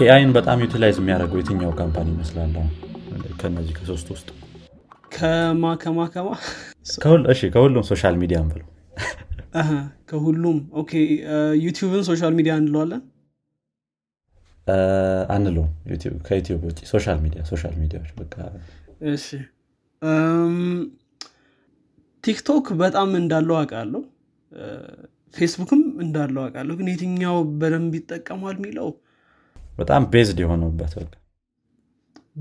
AI ን በጣም utilize የሚያደርገው የትኛው company ይመስላል ከነዚህ ከሶስት ውስጥ ከማ ከማ ከማ? ከሁሉም social media ብለው ከሁሉም። okay YouTube ን social media እንለዋለን? አንለው ከ YouTube ውጭ social media social media ዎች በቃ እሺ TikTok በጣም እንዳለው አውቃለሁ። ፌስቡክም እንዳለው አውቃለሁ። ግን የትኛው በደንብ ይጠቀማል የሚለው በጣም based የሆነበት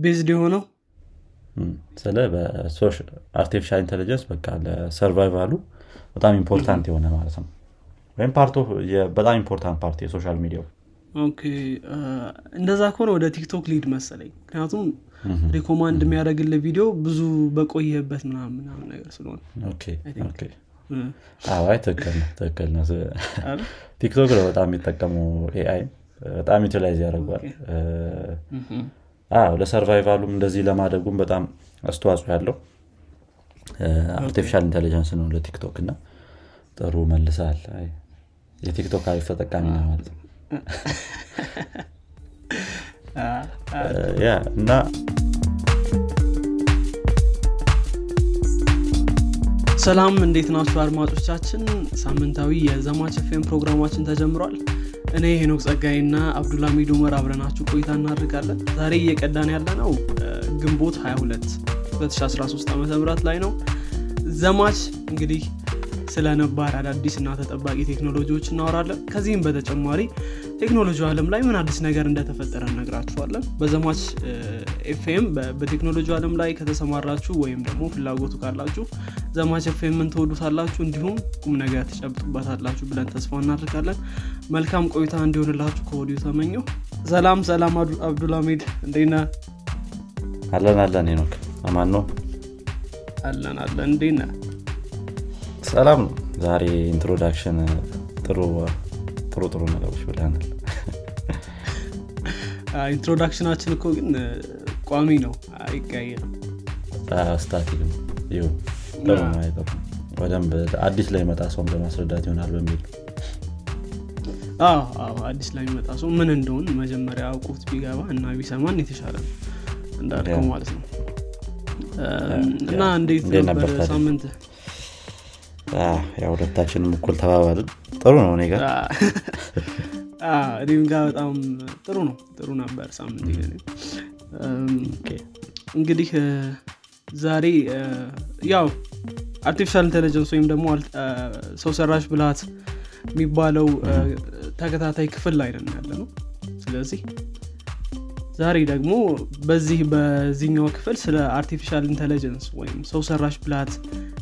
based የሆነው? ስለ በ artificial intelligence በቃ ለ survival ኡ በጣም important የሆነ ማለት ነው። ወይም ፓርቶ በጣም ኢምፖርታንት ፓርቲ የሶሻል ሚዲያው። እንደዛ ከሆነ ወደ TikTok lead መሰለኝ። ምክንያቱም recommend የሚያደርግልህ ቪዲዮ ብዙ በቆየበት ምናምን ነገር ስለሆነ ትክክል ነው TikTok ነው በጣም የሚጠቀመው AI በጣም utilize ያደርገዋል ለ survival ኡም እንደዚህ ለማደጉም በጣም አስተዋጽኦ ያለው artificial intelligence ነው ለ TikTok እና ጥሩ መልሰል የ TikTok አሪፍ ተጠቃሚ ነው ማለት ነው። ያ እና ሰላም እንዴት ናችሁ አድማጮቻችን? ሳምንታዊ የዘማች ፌም ፕሮግራማችን ተጀምሯል እኔ ሄኖክ ጸጋይ እና አብዱልሚድ ኡመር አብረናችሁ ቆይታ እናደርጋለን። ዛሬ እየቀዳን ያለ ነው ግንቦት 22 2013 ዓ ም ላይ ነው። ዘማች እንግዲህ ስለ ነባር አዳዲስ እና ተጠባቂ ቴክኖሎጂዎች እናወራለን። ከዚህም በተጨማሪ ቴክኖሎጂ አለም ላይ ምን አዲስ ነገር እንደተፈጠረ እነግራችኋለን። በዘማች ኤፍኤም በቴክኖሎጂ አለም ላይ ከተሰማራችሁ ወይም ደግሞ ፍላጎቱ ካላችሁ ዘማች ኤፍኤምን ትወዱታላችሁ እንዲሁም ቁም ነገር ትጨብጡበታላችሁ ብለን ተስፋ እናደርጋለን። መልካም ቆይታ እንዲሆንላችሁ ከወዲሁ ተመኘው ሰላም ሰላም አብዱልሚድ እንዴና አለን አለን ኖክ አማን ነው? አለን አለን። እንዴና ሰላም ነው። ዛሬ introduction ጥሩ ጥሩ ጥሩ ነገሮች ብለናል። introduction ኣችን እኮ ግን ቋሚ ነው አይቀየርም። static ነው። ጥሩ ነው በደንብ አዲስ ላይ መጣ ሰውም ለማስረዳት ይሆናል በሚል። አዲስ ላይ የሚመጣ ሰው ምን እንደሆን መጀመሪያ አውቆት ቢገባ እና ቢሰማን የተሻለ ነው እንዳልከው ማለት ነው። እና እንዴት ነበር ሳምንት ያው ሁለታችንም እኩል ተባባልን። ጥሩ ነው እኔ ጋር። እኔም ጋር በጣም ጥሩ ነው። ጥሩ ነበር ሳምንት እንግዲህ ዛሬ ያው artificial intelligence ወይም ደግሞ ሰው ሰራሽ ብልሃት የሚባለው ተከታታይ ክፍል ላይ ነን ያለነው ስለዚህ ዛሬ ደግሞ በዚህ በዚህኛው ክፍል ስለ artificial intelligence ወይም ሰው ሰራሽ ብልሃት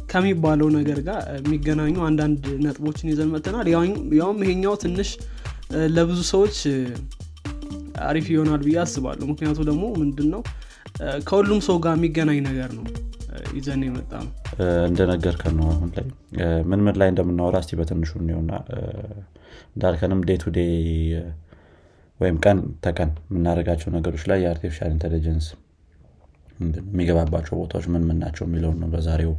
ከሚባለው ነገር ጋር የሚገናኙ አንዳንድ ነጥቦችን ይዘን መጥተናል። ያውም ይሄኛው ትንሽ ለብዙ ሰዎች አሪፍ ይሆናል ብዬ አስባለሁ። ምክንያቱ ደግሞ ምንድን ነው ከሁሉም ሰው ጋር የሚገናኝ ነገር ነው ይዘን የመጣነው እንደነገርከን ነው አሁን ላይ። ምን ምን ላይ እንደምናወራ እስቲ በትንሹ እኒሆና እንዳልከንም day to day ወይም ቀን ተቀን የምናደርጋቸው ነገሮች ላይ የ artificial intelligence የሚገባባቸው ቦታዎች ምን ምን ናቸው የሚለውን ነው በዛሬው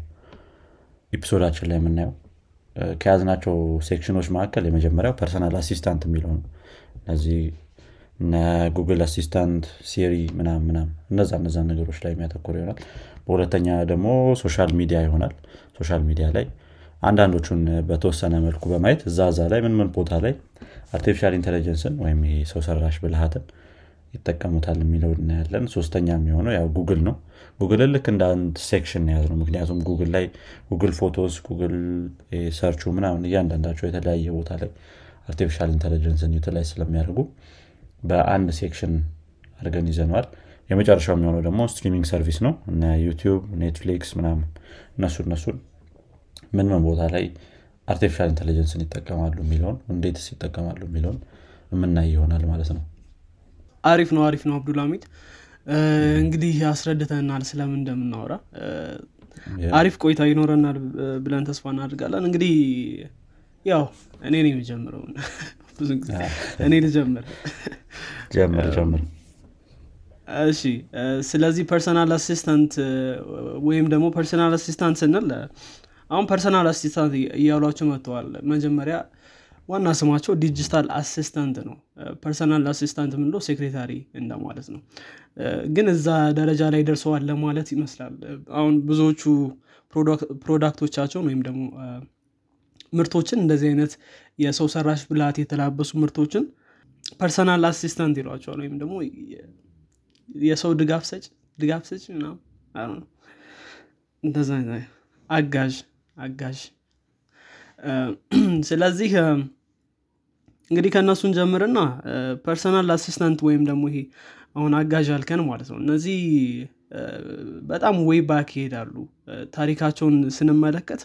episode ኣችን ላይ የምናየው። ከያዝናቸው section ኦች መካከል የመጀመሪያው personal assistant የሚለው ነው። እነዚህ Google Assistant Siri ምናም ምናም እነዛ እነዛ ነገሮች ላይ የሚያተኩር ይሆናል። በሁለተኛ ደግሞ social media ይሆናል። social media ላይ አንዳንዶቹን በተወሰነ መልኩ በማየት እዛ እዛ ላይ ምን ምን ቦታ ላይ artificial intelligence ን ወይም ሰው ሰራሽ ብልሃትን ይጠቀሙታል የሚለው እናያለን። ሶስተኛ የሚሆነው ያው ጉግል ነው። ጉግልን ልክ እንደ አንድ section ያዝነው ምክንያቱም ጉግል ላይ Google Photos Google Search ኡ ምናምን እያንዳንዳቸው የተለያየ ቦታ ላይ artificial intelligence ን utilize ስለሚያደርጉ በአንድ section አድርገን ይዘነዋል። የመጨረሻው የሚሆነው ደግሞ streaming service ነው እና YouTube Netflix ምናምን እነሱ እነሱን ምን ምን ቦታ ላይ artificial intelligence ን ይጠቀማሉ የሚለውን እንዴትስ ይጠቀማሉ የሚለውን የምናይ ይሆናል ማለት ነው አሪፍ ነው አሪፍ ነው አብዱልሃሚድ እንግዲህ አስረድቶናል ስለምን እንደምናወራ። አሪፍ ቆይታ ይኖረናል ብለን ተስፋ እናደርጋለን። እንግዲህ ያው እኔ ነኝ የምጀምረው ብዙ ጊዜ እኔ ልጀምር። ጀምር ጀምር። እሺ ስለዚህ personal assistant ወይም ደግሞ personal assistant ስንል አሁን personal assistant እያሏቸው መጥተዋል። መጀመሪያ ዋና ስማቸው digital assistant ነው። personal assistant ምንለው secretary እንደማለት ነው። ግን እዛ ደረጃ ላይ ደርሰዋል ለማለት ይመስላል። አሁን ብዙዎቹ product ኦቻቸውን ወይም ደግሞ ምርቶችን እንደዚህ አይነት የሰው ሰራሽ ብልሃት የተላበሱ ምርቶችን personal assistant ይሏቸዋል ወይም ደግሞ የሰው ድጋፍ ሰጭ ድጋፍ ሰጭ እንደዛ አጋዥ አጋዥ። ስለዚህ እንግዲህ ከእነሱን ጀምርና personal assistant ወይም ደግሞ ይሄ አሁን አጋዥ ያልከን ማለት ነው። እነዚህ በጣም way back ይሄዳሉ። ታሪካቸውን ስንመለከት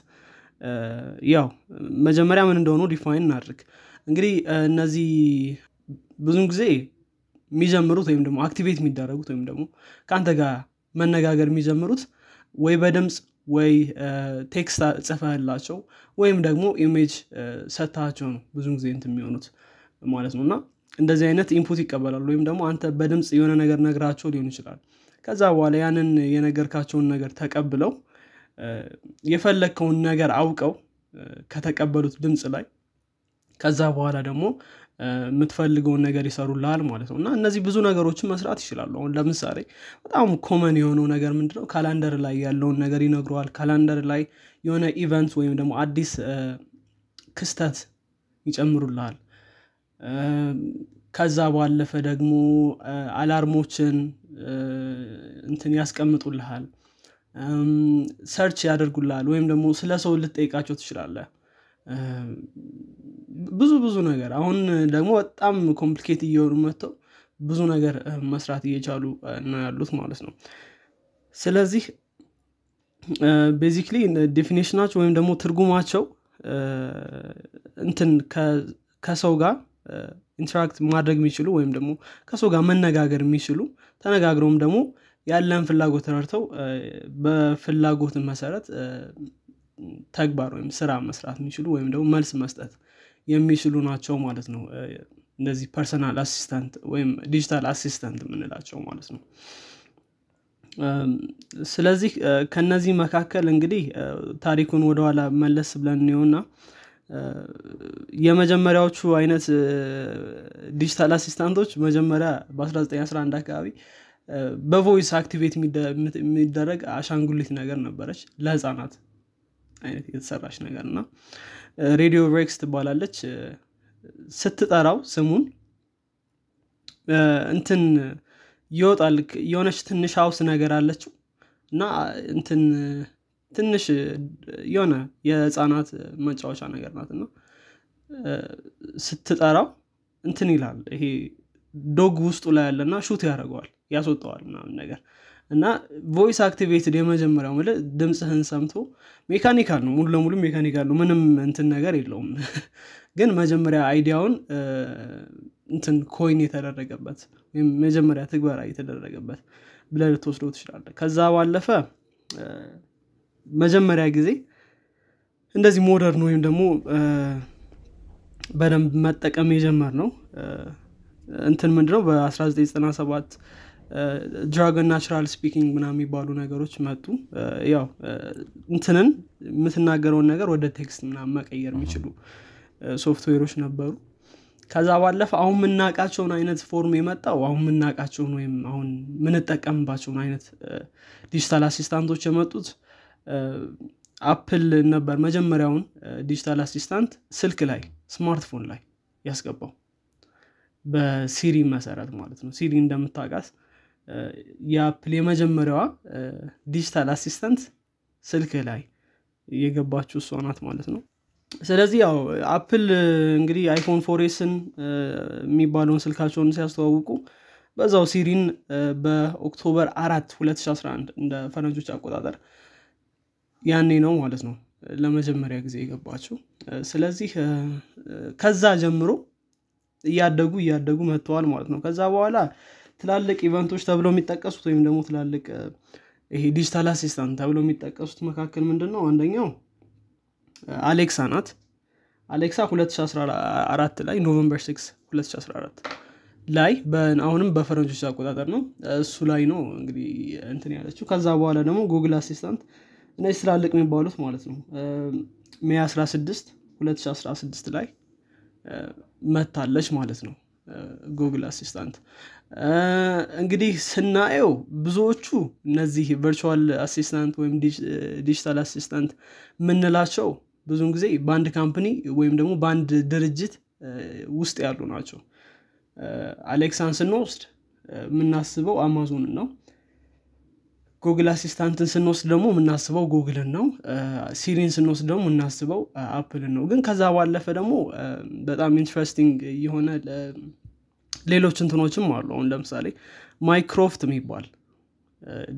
ያው መጀመሪያ ምን እንደሆኑ define እናድርግ። እንግዲህ እነዚህ ብዙን ጊዜ የሚጀምሩት ወይም ደግሞ activate የሚደረጉት ወይም ደግሞ ከአንተ ጋር መነጋገር የሚጀምሩት ወይ በድምፅ ወይ text ጽፈህላቸው ወይም ደግሞ image ሰጥታቸው ነው ብዙ ጊዜ እንት የሚሆኑት ማለት ነው። እና እንደዚህ አይነት input ይቀበላሉ ወይም ደግሞ አንተ በድምፅ የሆነ ነገር ነግረሃቸው ሊሆን ይችላል። ከዛ በኋላ ያንን የነገርካቸውን ነገር ተቀብለው የፈለግከውን ነገር አውቀው ከተቀበሉት ድምፅ ላይ ከዛ በኋላ ደግሞ የምትፈልገውን ነገር ይሰሩልሃል ማለት ነው። እና እነዚህ ብዙ ነገሮችን መስራት ይችላሉ። አሁን ለምሳሌ በጣም common የሆነው ነገር ምንድነው? calendar ላይ ያለውን ነገር ይነግረዋል። calendar ላይ የሆነ event ወይም ደግሞ አዲስ ክስተት ይጨምሩልሃል። ከዛ ባለፈ ደግሞ alarም ኦችን እንትን ያስቀምጡልሃል። search ያደርጉልሃል። ወይም ደግሞ ስለ ሰው ልትጠይቃቸው ትችላለህ ብዙ ብዙ ነገር አሁን ደግሞ በጣም complicate እየሆኑ መጥተው ብዙ ነገር መስራት እየቻሉ ነው ያሉት ማለት ነው። ስለዚህ basically definition ኣቸው ወይም ደግሞ ትርጉማቸው እንትን ከሰው ጋር interact ማድረግ የሚችሉ ወይም ደግሞ ከሰው ጋር መነጋገር የሚችሉ ተነጋግረውም ደግሞ ያለን ፍላጎት ተረድተው በፍላጎት መሰረት ተግባር ወይም ስራ መስራት የሚችሉ ወይም ደግሞ መልስ መስጠት የሚችሉ ናቸው ማለት ነው። እነዚህ personal assistant ወይም digital assistant የምንላቸው ማለት ነው። ስለዚህ ከነዚህ መካከል እንግዲህ ታሪኩን ወደኋላ መለስ ብለን እንየውና የመጀመሪያዎቹ አይነት digital assistant ኦች መጀመሪያ በ1911 አካባቢ በ voice activate የሚደረግ አሻንጉሊት ነገር ነበረች ለህፃናት አይነት የተሰራች ነገር እና ሬዲዮ ሬክስ ትባላለች። ስትጠራው ስሙን እንትን ይወጣል። የሆነች ትንሽ house ነገር አለችው እና እንትን ትንሽ የሆነ የህፃናት መጫወቻ ነገር ናት እና ስትጠራው እንትን ይላል። ይሄ dog ውስጡ ላይ ያለና shoot ያደርገዋል ያስወጠዋል ምናምን ነገር እና voice activated የመጀመሪያው ምል ድምፅህን ሰምቶ mechanical ነው። ሙሉ ለሙሉ mechanical ነው። ምንም እንትን ነገር የለውም። ግን መጀመሪያ idea ውን እንትን coin የተደረገበት ወይም መጀመሪያ ትግበራ የተደረገበት ብለህ ልትወስደው ትችላለህ ከዛ ባለፈ መጀመሪያ ጊዜ እንደዚህ modern ወይም ደግሞ በደንብ መጠቀም የጀመርነው እንትን ምንድነው? በ1997 Dragon NaturallySpeaking ምናምን የሚባሉ ነገሮች መጡ። ያው እንትንን የምትናገረውን ነገር ወደ ቴክስት ምና መቀየር የሚችሉ ሶፍትዌሮች ነበሩ። ከዛ ባለፈ አሁን የምናውቃቸውን አይነት form የመጣው አሁን የምናውቃቸውን ወይም አሁን የምንጠቀምባቸውን አይነት digital assistant ኦች የመጡት አፕል ነበር መጀመሪያውን digital assistant ስልክ ላይ ስማርትፎን ላይ ያስገባው በሲሪ መሰረት ማለት ነው። ሲሪ እንደምታውቃት የአፕል የመጀመሪያዋ digital assistant ስልክ ላይ የገባችው እሷ ናት ማለት ነው። ስለዚህ ያው አፕል እንግዲህ iPhone 4S ን የሚባለውን ስልካቸውን ሲያስተዋውቁ በዛው ሲሪን በ October አራት 2011 እንደ ፈረንጆች አቆጣጠር ያኔ ነው ማለት ነው ለመጀመሪያ ጊዜ የገባችው። ስለዚህ ከዛ ጀምሮ እያደጉ እያደጉ መጥተዋል ማለት ነው። ከዛ በኋላ ትላልቅ event ኦች ተብለው የሚጠቀሱት ወይም ደግሞ ትላልቅ ይሄ digital assistant ተብለው የሚጠቀሱት መካከል ምንድን ነው አንደኛው አሌክሳ ናት። አሌክሳ 2014 ላይ November 6 2014 ላይ አሁንም በፈረንጆች አቆጣጠር ነው። እሱ ላይ ነው እንግዲህ እንትን ያለችው። ከዛ በኋላ ደግሞ Google Assistant እነዚህ ትላልቅ የሚባሉት ማለት ነው። May 16 2016 ላይ መጥታለች ማለት ነው። Google Assistant እንግዲህ ስናየው ብዙዎቹ እነዚህ virtual assistant ወይም digital assistant የምንላቸው ብዙን ጊዜ በአንድ company ወይም ደግሞ በአንድ ድርጅት ውስጥ ያሉ ናቸው። አሌክሳን ስንወስድ የምናስበው አማዞንን ነው። Google Assistant ን ስንወስድ ደግሞ የምናስበው ጉግልን ነው። ሲሪን ስንወስድ ደግሞ የምናስበው አፕልን ነው። ግን ከዛ ባለፈ ደግሞ በጣም interesting የሆነ ሌሎች እንትኖችም አሉ። አሁን ለምሳሌ Mycroft የሚባል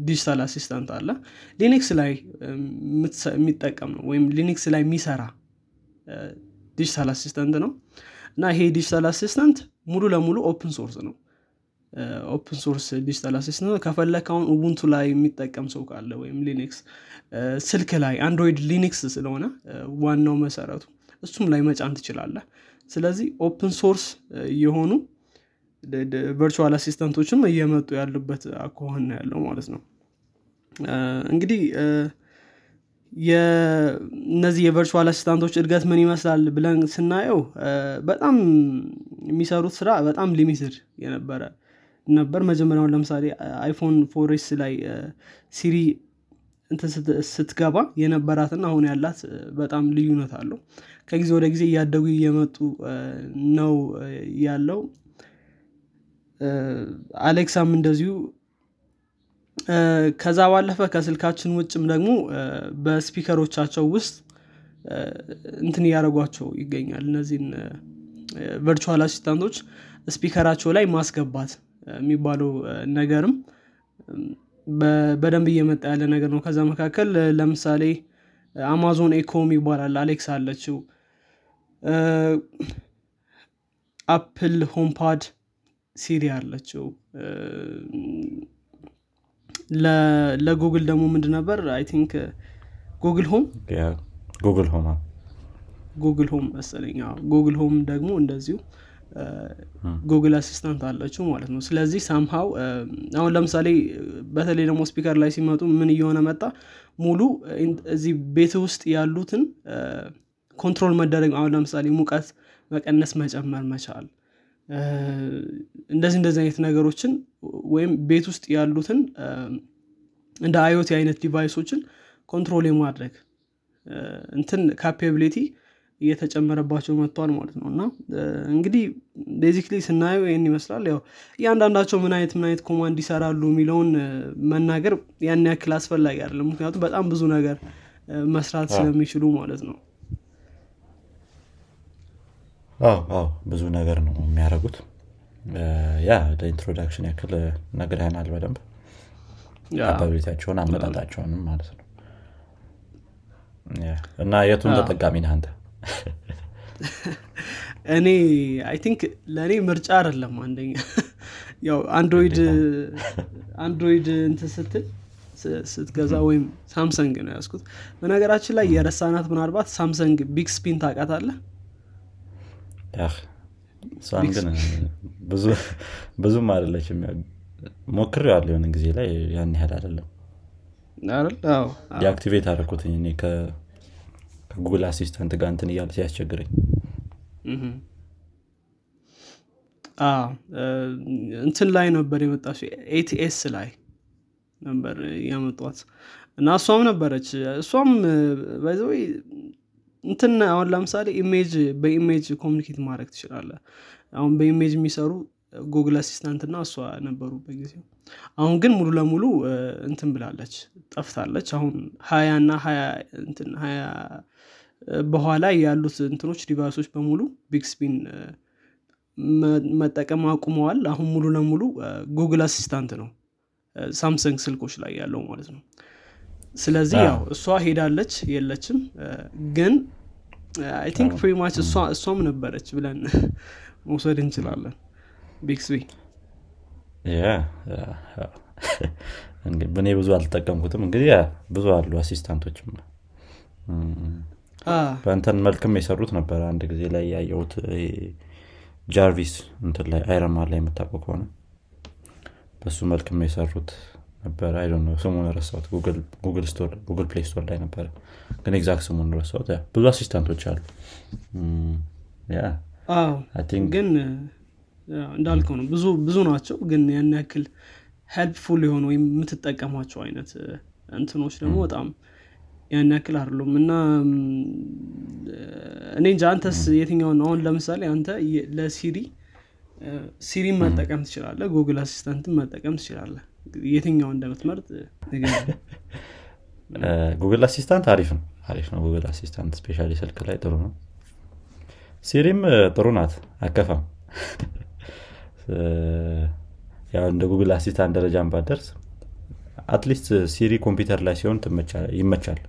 digital assistant አለ። Linux ላይ የሚጠቀም ነው ወይም Linux ላይ የሚሰራ digital assistant ነው። እና ይሄ digital assistant ሙሉ ለሙሉ open source ነው። open source digital assistant ከፈለክ አሁን ላይ የሚጠቀም ሰው ካለ ወይም Linux ስልክ ላይ Android Linux ስለሆነ ዋናው መሰረቱ እሱም ላይ መጫን ትችላለህ። ስለዚህ open source የሆኑ virtual assistant ኦችም እየመጡ ያሉበት አኳኋን ያለው ማለት ነው። እንግዲህ እነዚህ የ virtual assistant ኦች እድገት ምን ይመስላል ብለን ስናየው በጣም የሚሰሩት ስራ በጣም limited የነበረ ነበር። መጀመሪያውን ለምሳሌ iPhone 4S ላይ ሲሪ ስትገባ የነበራትና አሁን ያላት በጣም ልዩነት አለው። ከጊዜ ወደ ጊዜ እያደጉ እየመጡ ነው ያለው አሌክሳም እንደዚሁ ከዛ ባለፈ ከስልካችን ውጭም ደግሞ በ speaker ኦቻቸው ውስጥ እንትን እያደረጓቸው ይገኛል እነዚህን virtual assistant ኦች speaker ኣቸው ላይ ማስገባት የሚባለው ነገርም በደንብ እየመጣ ያለ ነገር ነው። ከዛ መካከል ለምሳሌ Amazon Echo ም ይባላል Alexa አለችው Apple HomePod Siri አለችው። ለጉግል ደግሞ ምንድ ነበር? I think Google Home? Google Home Google Home መሰለኝ። Google Home ደግሞ እንደዚሁ Google Assistant አለችው ማለት ነው። ስለዚህ somehow አሁን ለምሳሌ በተለይ ደግሞ speaker ላይ ሲመጡ ምን እየሆነ መጣ? ሙሉ እዚህ ቤት ውስጥ ያሉትን control መደረግ አሁን ለምሳሌ ሙቀት መቀነስ መጨመር መቻል እንደዚህ እንደዚህ አይነት ነገሮችን ወይም ቤት ውስጥ ያሉትን እንደ IoT አይነት device ኦችን control የማድረግ እንትን capability እየተጨመረባቸው መጥተዋል ማለት ነው። እና እንግዲህ basically ስናየው ይህን ይመስላል። ያው እያንዳንዳቸው ምን አይነት ምን አይነት command ይሰራሉ የሚለውን መናገር ያን ያክል አስፈላጊ አይደለም። ምክንያቱም በጣም ብዙ ነገር መስራት ስለሚችሉ ማለት ነው አዎ ብዙ ነገር ነው የሚያደርጉት። ያ ለ introduction ያክል ነግረህናል በደንብ። ability ያቸውን አመጣጣቸውንም ማለት ነው። እና የቱን ተጠቃሚ ነህ አንተ? እኔ I think ለእኔ ምርጫ አይደለም አንደኛ። ያው Android Android እንትን ስትል ስትገዛ ወይም Samsung ነው የያዝኩት በነገራችን ላይ የረሳናት ምናልባት Samsung Bixby ን ታውቃታለህ እሷን ግን ብዙም አይደለችም ሞክሬያለሁ የሆነ ጊዜ ላይ ያን ያህል አይደለም። deactivate አደረኩት እኔ ከ Google Assistant ጋር እንትን እያለ ሲያስቸግረኝ። እንትን ላይ ነበር የመጣች S8 ላይ ነበር ያመጧት እና እሷም ነበረች። እሷም በዚህ እንትን አሁን ለምሳሌ image በ image communicate ማድረግ ትችላለች አሁን በ image የሚሰሩ ጉግል እና እሷ ነበሩ በጊዜው አሁን ግን ሙሉ ለሙሉ እንትን ብላለች ጠፍታለች። አሁን ሀያ እና ሀያ በኋላ ያሉት እንትኖች device ኦች በሙሉ Bixby ን መጠቀም አቁመዋል። አሁን ሙሉ ለሙሉ Google Assistant ነው። Samsung ስልኮች ላይ ያለው ማለት ነው ስለዚህ ያው እሷ ሄዳለች የለችም። ግን I think pretty much እሷም ነበረች ብለን መውሰድ እንችላለን። Bixby እኔ ብዙ አልተጠቀምኩትም እንግዲህ ብዙ አሉ assistant ኦችም። በእንተን መልክም የሰሩት ነበር አንድ ጊዜ ላይ ያየሁት። Jarvis እንትን ላይ Iron Man ላይ የምታውቀው ከሆነ? በሱ መልክም የሰሩት ነበር አይ ነው ስሙን ረሳሁት። Google Play Store ላይ ነበረ። ግን exact ስሙን ረሳሁት። ብዙ assistant ኦች አሉ። ግን እንዳልከው ነው። ብዙ ብዙ ናቸው። ግን ያን ያክል helpful የሆኑ ወይም የምትጠቀሟቸው አይነት እንትኖች ደግሞ በጣም ያን ያክል አይደሉም። እና እኔ እንጃ አንተስ የትኛውን አሁን ለምሳሌ አንተ ለ Siri Siri ን መጠቀም ትችላለህ Google Assistant ን መጠቀም ትችላለህ የትኛው እንደምትመርጥ Google Assistant አሪፍ ነው። አሪፍ ነው Google Assistant specially ስልክ ላይ ጥሩ ነው። Siri ም ጥሩ ናት። አከፋም ያው እንደ Google Assistant ደረጃ ባትደርስ at least Siri ኮምፒውተር ላይ ሲሆን ይመቻል።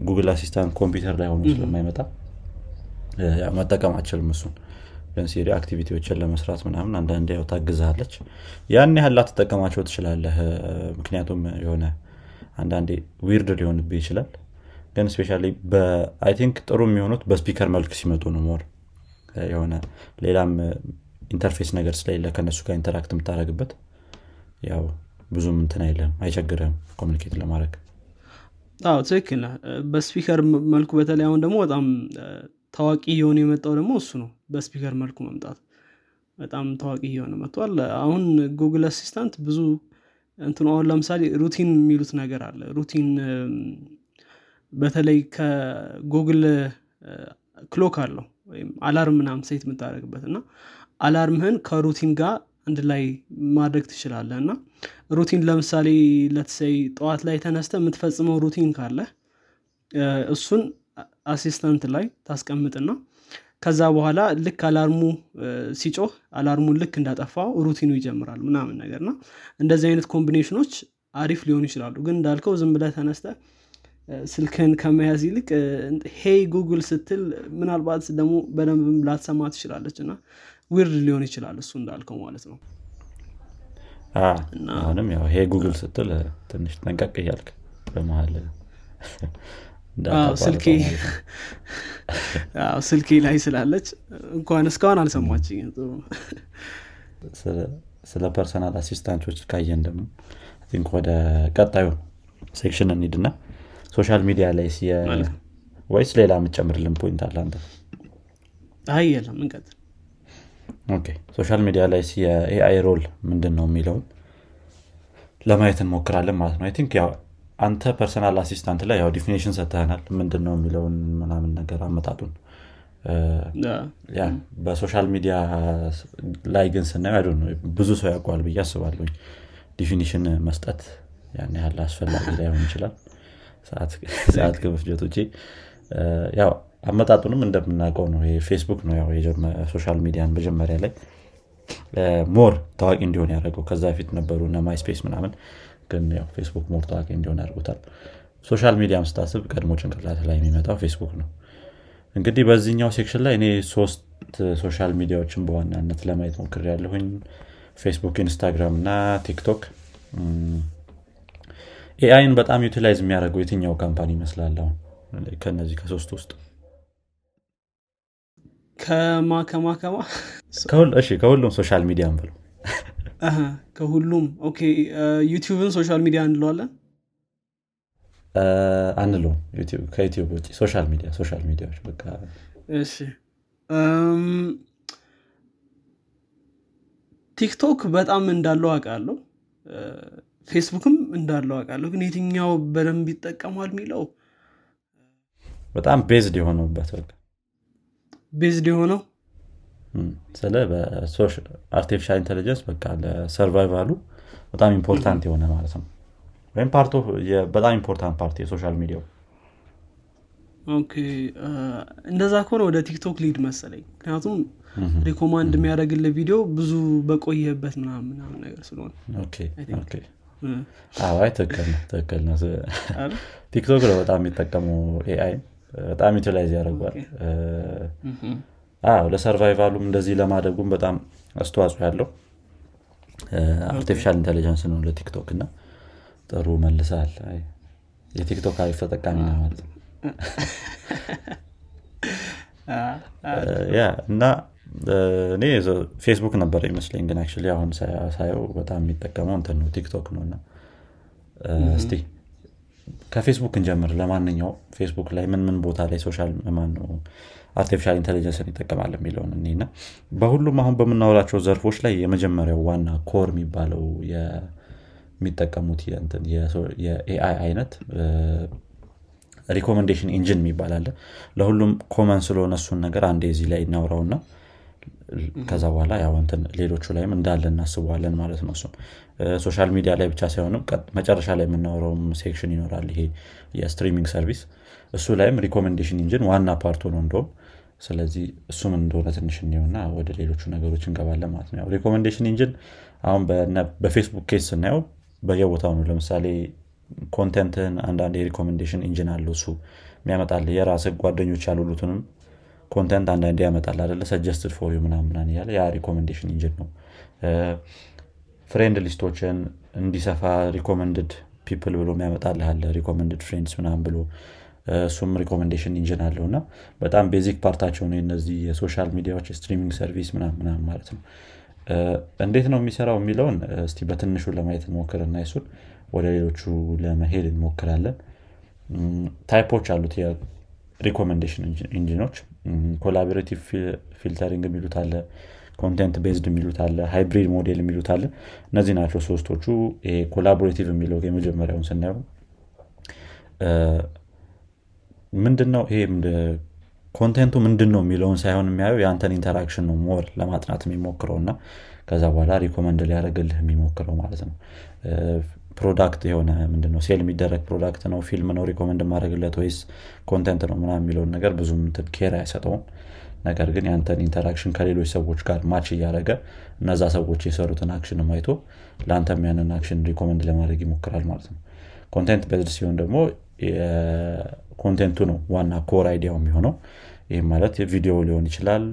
Google Assistant ኮምፒውተር ላይ ሆኖ ስለማይመጣ መጠቀም አልችልም እሱን Siri activity ዎችን ለመስራት ምናምን አንዳንድ ያው ታግዛለች ያን ያህል ላትጠቀማቸው ትችላለህ። ምክንያቱም የሆነ አንዳንዴ weird ሊሆንብህ ይችላል። ግን specially I think ጥሩ የሚሆኑት በ speaker መልክ ሲመጡ ነው more። የሆነ ሌላም interface ነገር ስለሌለ ከነሱ ጋር interact የምታደረግበት ያው ብዙም እንትን አይልም አይቸግርም communicate ለማድረግ። ትክክል። በ speaker መልኩ በተለይ አሁን ደግሞ በጣም ታዋቂ እየሆነ የመጣው ደግሞ እሱ ነው። በ speaker መልኩ መምጣት በጣም ታዋቂ እየሆነ መጥቷል። አሁን Google Assistant ብዙ እንትኑ አሁን ለምሳሌ routine የሚሉት ነገር አለ። routine በተለይ ከ Google Clock አለው ወይም alarm ምናምን set የምታደረግበት እና alarm ህን ከ routine ጋር አንድ ላይ ማድረግ ትችላለህ። እና routine ለምሳሌ let's say ጠዋት ላይ ተነስተ የምትፈጽመው routine ካለ እሱን assistant ላይ ታስቀምጥና ከዛ በኋላ ልክ alarm ኡ ሲጮህ alarm ኡን ልክ እንዳጠፋው routine ኡ ይጀምራል ምናምን ነገር ና እንደዚህ አይነት combination ኦች አሪፍ ሊሆኑ ይችላሉ። ግን እንዳልከው ዝም ብለ ተነስተ ስልክን ከመያዝ ይልቅ hey Google ስትል ምናልባት ደግሞ በደንብ ላትሰማ ትችላለች እና weird ሊሆን ይችላል እሱ እንዳልከው ማለት ነው። አሁንም ያው hey Google ስትል ትንሽ ጠንቀቅ እያልክ በመሀል ስልኬ ላይ ስላለች እንኳን እስካሁን አልሰማችኝ ስለ personal assistant ኦች ካየን ደግሞ think ወደ ቀጣዩ section እንሂድና social media ላይ ወይስ ሌላ የምጨምርልን point አለ አንተ? አይ የለም። እንቀጥል። social media ላይ የ AI role ምንድን ነው የሚለውን ለማየት እንሞክራለን ማለት ነው። think ያው አንተ personal assistant ላይ ያው definition ሰጥተናል ምንድን ነው የሚለውን ምናምን ነገር አመጣጡን? በ social media ላይ ግን ስናየው ብዙ ሰው ያውቀዋል ብዬ አስባለሁኝ። definition መስጠት ያን ያህል አስፈላጊ ላይሆን ይችላል። ሰዓት ከመፍጀት ውጭ ያው አመጣጡንም እንደምናውቀው ነው። ፌስቡክ ነው social media ን መጀመሪያ ላይ more ታዋቂ እንዲሆን ያደረገው። ከዛ በፊት ነበሩ ማይስፔስ ምናምን ግን ያው ፌስቡክ more ታዋቂ እንዲሆን ያደርጉታል። social media ም ስታስብ ቀድሞ ጭንቅላት ላይ የሚመጣው ፌስቡክ ነው። እንግዲህ በዚህኛው section ላይ እኔ ሶስት social media ዎችን በዋናነት ለማየት ሞክር ያለሁኝ ፌስቡክ ኢንስታግራም እና ቲክቶክ። AI ን በጣም utilize የሚያደርገው የትኛው company ይመስላል አሁን? ከነዚህ ከሶስት ውስጥ? ከማ ከማ ከማ? ከሁሉም social media ብለው ከሁሉም okay ዩቲዩብን social media እንለዋለን አንለውም ከዩቲዩብ ውጭ social media social media ዎች በቃ። እሺ ቲክቶክ በጣም እንዳለው አውቃለሁ። ፌስቡክም እንዳለው አውቃለሁ። ግን የትኛው በደንብ ይጠቀሟል የሚለው? በጣም based የሆነበት በቃ። based የሆነው ስለ artificial intelligence በቃ ለ survival ኡ በጣም important የሆነ ማለት ነው። ወይም part ኡ በጣም important part የ social media ው። okay እንደዛ ከሆነ ወደ ቲክቶክ ሊሄድ መሰለኝ። ምክንያቱም recommend የሚያደረግልህ ቪዲዮ ብዙ በቆየበት ምናምን ነገር ስለሆነ አይ ትክክል ነው ትክክል ነው። ቲክቶክ ነው በጣም የሚጠቀመው AI በጣም utilize ያደርጓል ለ survival ኡም እንደዚህ ለማደጉም በጣም አስተዋጽኦ ያለው artificial intelligence ነው ለቲክቶክ እና ጥሩ መልሷል የቲክቶክ አሪፍ ተጠቃሚ ነው ማለት ነው። yeah እና እኔ ፌስቡክ ነበር ይመስለኝ ግን አክ አሁን ሳየው በጣም የሚጠቀመው እንትን ነው ቲክቶክ ነው እና እስቲ ከፌስቡክ እንጀምር። ለማንኛው ፌስቡክ ላይ ምን ምን ቦታ ላይ social ማን ነው artificial intelligence ን ይጠቀማል የሚለውን እኔና በሁሉም አሁን በምናወራቸው ዘርፎች ላይ የመጀመሪያው ዋና core የሚባለው የሚጠቀሙት የ AI አይነት recommendation engine የሚባል አለ። ለሁሉም common ስለሆነ እሱን ነገር አንዴ እዚህ ላይ እናውራውና ከዛ በኋላ ያው እንትን ሌሎቹ ላይም እንዳለ እናስበዋለን ማለት ነው። እሱም social media ላይ ብቻ ሳይሆንም መጨረሻ ላይ የምናወራውም section ይኖራል ይሄ የ streaming service። እሱ ላይም recommendation engine ዋና part ኡ ነው እንደውም ስለዚህ እሱም እንደሆነ ትንሽ እንየውና ወደ ሌሎቹ ነገሮች እንገባለን ማለት ነው። recommendation engine አሁን በፌስቡክ case ስናየው በየቦታው ነው። ለምሳሌ content ን አንዳንድ የ recommendation engine አለው እሱ የሚያመጣል የራስ ጓደኞች ያሉሉትንም content አንዳንዴ ያመጣል አደለ suggested for ምናምናን እያለ ያ recommendation engine ነው። friend list ኦችን እንዲሰፋ recommended people ብሎ የሚያመጣልህ አለ። recommended friends ምናም ብሎ እሱም recommendation engine አለው እና በጣም basic part ኣቸው ነው እነዚህ የ social media ዎች የ streaming service ምናምን ማለት ነው። እንዴት ነው የሚሰራው የሚለውን እስቲ በትንሹ ለማየት እንሞክርና እሱን ወደ ሌሎቹ ለመሄድ እንሞክራለን። type ኦች አሉት የ recommendation engine ኦች collaborative filtering የሚሉት አለ content based የሚሉት አለ hybrid model የሚሉት አለ። እነዚህ ናቸው ሶስቶቹ። collaborative የሚለው የመጀመሪያውን ስናየው ምንድነው ይሄ content ኡ ምንድን ነው የሚለውን ሳይሆን የሚያየው የአንተን interaction ነው more ለማጥናት የሚሞክረው እና ከዛ በኋላ recommend ሊያደርግልህ የሚሞክረው ማለት ነው። product የሆነ ምንድነው sell የሚደረግ product ነው ፊልም ነው recommend ማድረግለት ወይስ content ነው ምና የሚለውን ነገር ብዙም care አይሰጠውም ነገር ግን ያንተን interaction ከሌሎች ሰዎች ጋር match እያደረገ እነዛ ሰዎች የሰሩትን action አይቶ ለአንተም ያንን action recommend ለማድረግ ይሞክራል ማለት ነው። content based ሲሆን ደግሞ content ኡ ነው ዋና core idea ው የሚሆነው። ይህም ማለት ቪዲዮ ሊሆን ይችላል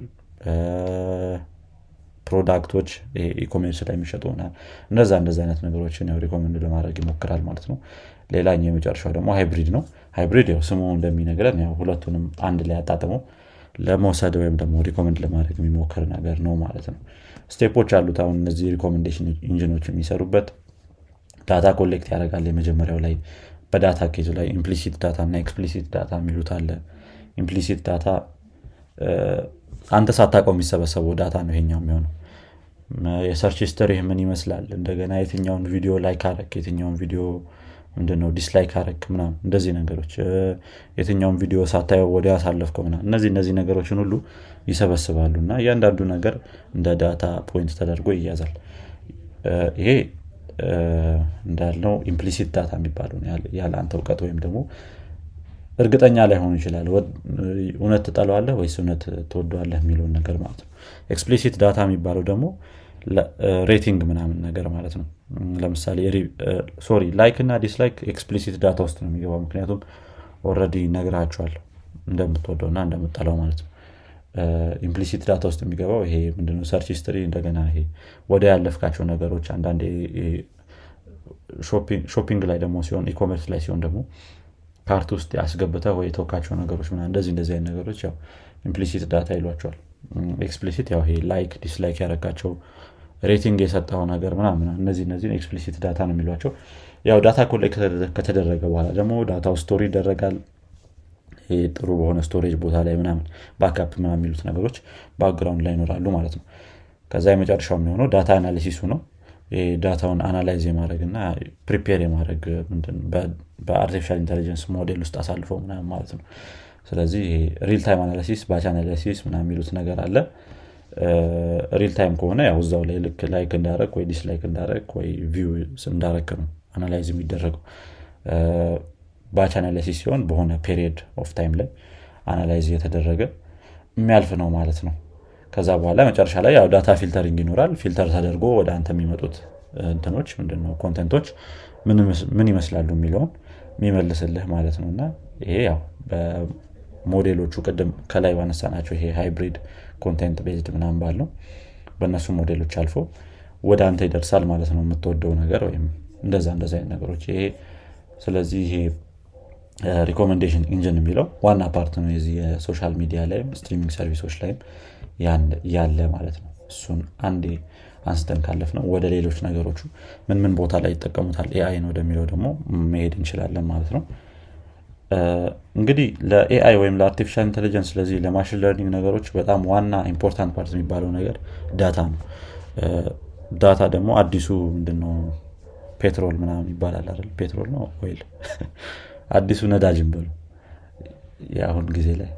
product ኦች e-commerce ላይ የሚሸጡ እነዛ እንደዚ አይነት ነገሮችን recommend ለማድረግ ይሞክራል ማለት ነው። ሌላኛው የመጨረሻው ደግሞ hybrid ነው። hybrid ያው ስሙ እንደሚነግረን ያው ሁለቱንም አንድ ላይ አጣጥመው ለመውሰድ ወይም ደግሞ recommend ለማድረግ የሚሞክር ነገር ነው ማለት ነው። step ኦች አሉት አሁን እነዚህ recommendation engine ኦች የሚሰሩበት። data collect ያደርጋል የመጀመሪያው ላይ በ data case ኡ ላይ implicit data እና explicit data የሚሉት አለ። implicit data አንተ ሳታውቀው የሚሰበሰበው data ነው ይሄኛው የሚሆነው። የ search history ምን ይመስላል? እንደገና የትኛውን ቪዲዮ like አረክ? የትኛውን ቪዲዮ ምንድነው dislike አረክ? ምናም እንደዚህ ነገሮች። የትኛውን ቪዲዮ ሳታየው ወዲ ያሳለፍከው ምና እነዚህ እነዚህ ነገሮችን ሁሉ ይሰበስባሉ። እና እያንዳንዱ ነገር እንደ data point ተደርጎ ይያዛል። ይሄ እንዳልነው implicit data የሚባለው ያለ አንተ እውቀት ወይም ደግሞ እርግጠኛ ላይሆኑ ይችላል። እውነት ትጠለዋለህ ወይስ እውነት ትወደዋለህ የሚለውን ነገር ማለት ነው። explicit data የሚባለው ደግሞ rating ምናምን ነገር ማለት ነው። ለምሳሌ sorry like እና dislike explicit data ውስጥ ነው የሚገባው። ምክንያቱም already ነግራቸዋል እንደምትወደው እና እንደምትጠላው ማለት ነው implicit data ውስጥ የሚገባው ይሄ ምንድነው? search history እንደገና ይሄ ወደ ያለፍካቸው ነገሮች አንዳንድ shopping ላይ ደግሞ ሲሆን e-commerce ላይ ሲሆን ደግሞ cart ውስጥ ያስገብተ ወይ የተወካቸው ነገሮች ምናምን እንደዚህ እንደዚህ አይነት ነገሮች ያው implicit data ይሏቸዋል። explicit ያው ይሄ like dislike ያደረጋቸው rating የሰጠው ነገር ምናምን እነዚህ እነዚህን explicit data ነው የሚሏቸው። ያው data collect ከተደረገ በኋላ ደግሞ data ው store ይደረጋል ጥሩ በሆነ storage ቦታ ላይ ምናምን backup ምና የሚሉት ነገሮች background ላይ ይኖራሉ ማለት ነው። ከዛ የመጨረሻው የሚሆነው data analysis ኡ ነው። data ውን analyze የማድረግ እና prepare የማድረግ በ artificial intelligence model ውስጥ አሳልፈው ምናምን ማለት ነው። ስለዚህ real time analysis batch analysis ምና የሚሉት ነገር አለ። real time ከሆነ ያው እዛው ላይ ልክ like እንዳረግ ወይ dislike እንዳረግ ወይ view እንዳረግ ነው analyze የሚደረገው batch analysis ሲሆን በሆነ period of time ላይ analyze እየተደረገ የሚያልፍ ነው ማለት ነው። ከዛ በኋላ መጨረሻ ላይ ያው data filtering ይኖራል። filter ተደርጎ ወደ አንተ የሚመጡት እንትኖች ምንድነው? content ኦች ምን ይመስላሉ የሚለውን የሚመልስልህ ማለት ነው። እና ይሄ ያው በሞዴሎቹ ቅድም ከላይ ባነሳናቸው ይሄ hybrid content based ምናምን ባለው በእነሱ ሞዴሎች አልፎ ወደ አንተ ይደርሳል ማለት ነው የምትወደው ነገር ወይም እንደዛ እንደዚ አይነት ነገሮች። ይሄ ስለዚህ ይሄ recommendation engine የሚለው ዋና part ነው የዚህ የ social media ላይም streaming service ኦች ላይም ያለ ማለት ነው። እሱን አንዴ አንስተን ካለፍ ነው ወደ ሌሎች ነገሮቹ ምን ምን ቦታ ላይ ይጠቀሙታል AI ን ወደሚለው ደግሞ መሄድ እንችላለን ማለት ነው። እንግዲህ ለ AI ወይም ለ artificial intelligence ስለዚህ ለ machine learning ነገሮች በጣም ዋና important part የሚባለው ነገር data ነው። data ደግሞ አዲሱ ምንድነው? petrol ምናምን ይባላል አይደል? petrol ነው? oil አዲሱ ነዳጅን በሉ። የአሁን ጊዜ ላይ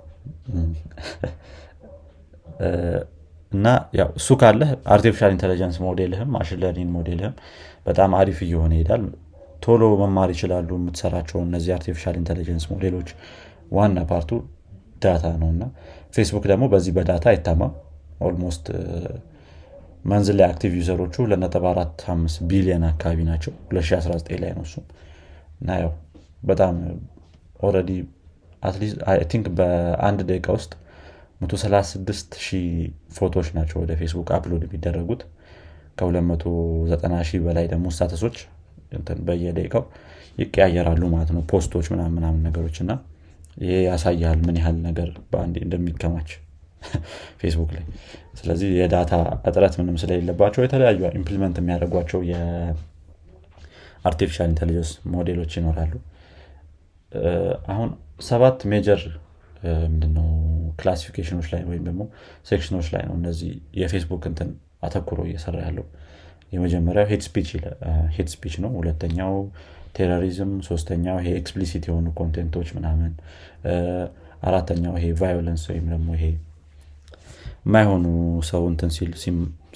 እና ያው እሱ ካለህ artificial intelligence model ህም machine model ህም በጣም አሪፍ እየሆነ ይሄዳል። ቶሎ መማር ይችላሉ የምትሰራቸው እነዚህ artificial intelligence model ኦች ዋና part ኡ data ነው። እና ፌስቡክ ደግሞ በዚህ በ data አይታማም። almost month ላይ active user ኦቹ 245 ቢሊዮን አካባቢ ናቸው። 2019 ላይ ነው እሱም። እና ያው በጣም already think በአንድ ደቂቃ ውስጥ 136 ሺህ ፎቶዎች ናቸው ወደ ፌስቡክ upload የሚደረጉት። ከ290 ሺህ በላይ ደግሞ status ኦች በየደቂቃው ይቀያየራሉ ማለት ነው። post ኦች ምናምን ምናምን ነገሮች እና ይሄ ያሳያል ምን ያህል ነገር በአንድ እንደሚከማች ፌስቡክ ላይ። ስለዚህ የ data እጥረት ምንም ስለሌለባቸው የተለያዩ implement የሚያደርጓቸው የ artificial intelligence model ኦች ይኖራሉ አሁን ሰባት major ምንድነው classification ኦች ላይ ወይም ደግሞ section ኦች ላይ ነው እነዚህ የፌስቡክ እንትን አተኩሮ እየሰራ ያለው። የመጀመሪያው hate speech ነው። ሁለተኛው terrorism ሶስተኛው ይሄ explicit የሆኑ content ኦች ምናምን አራተኛው ይሄ violence ወይም ደግሞ ይሄ የማይሆኑ ሰው እንትን ሲል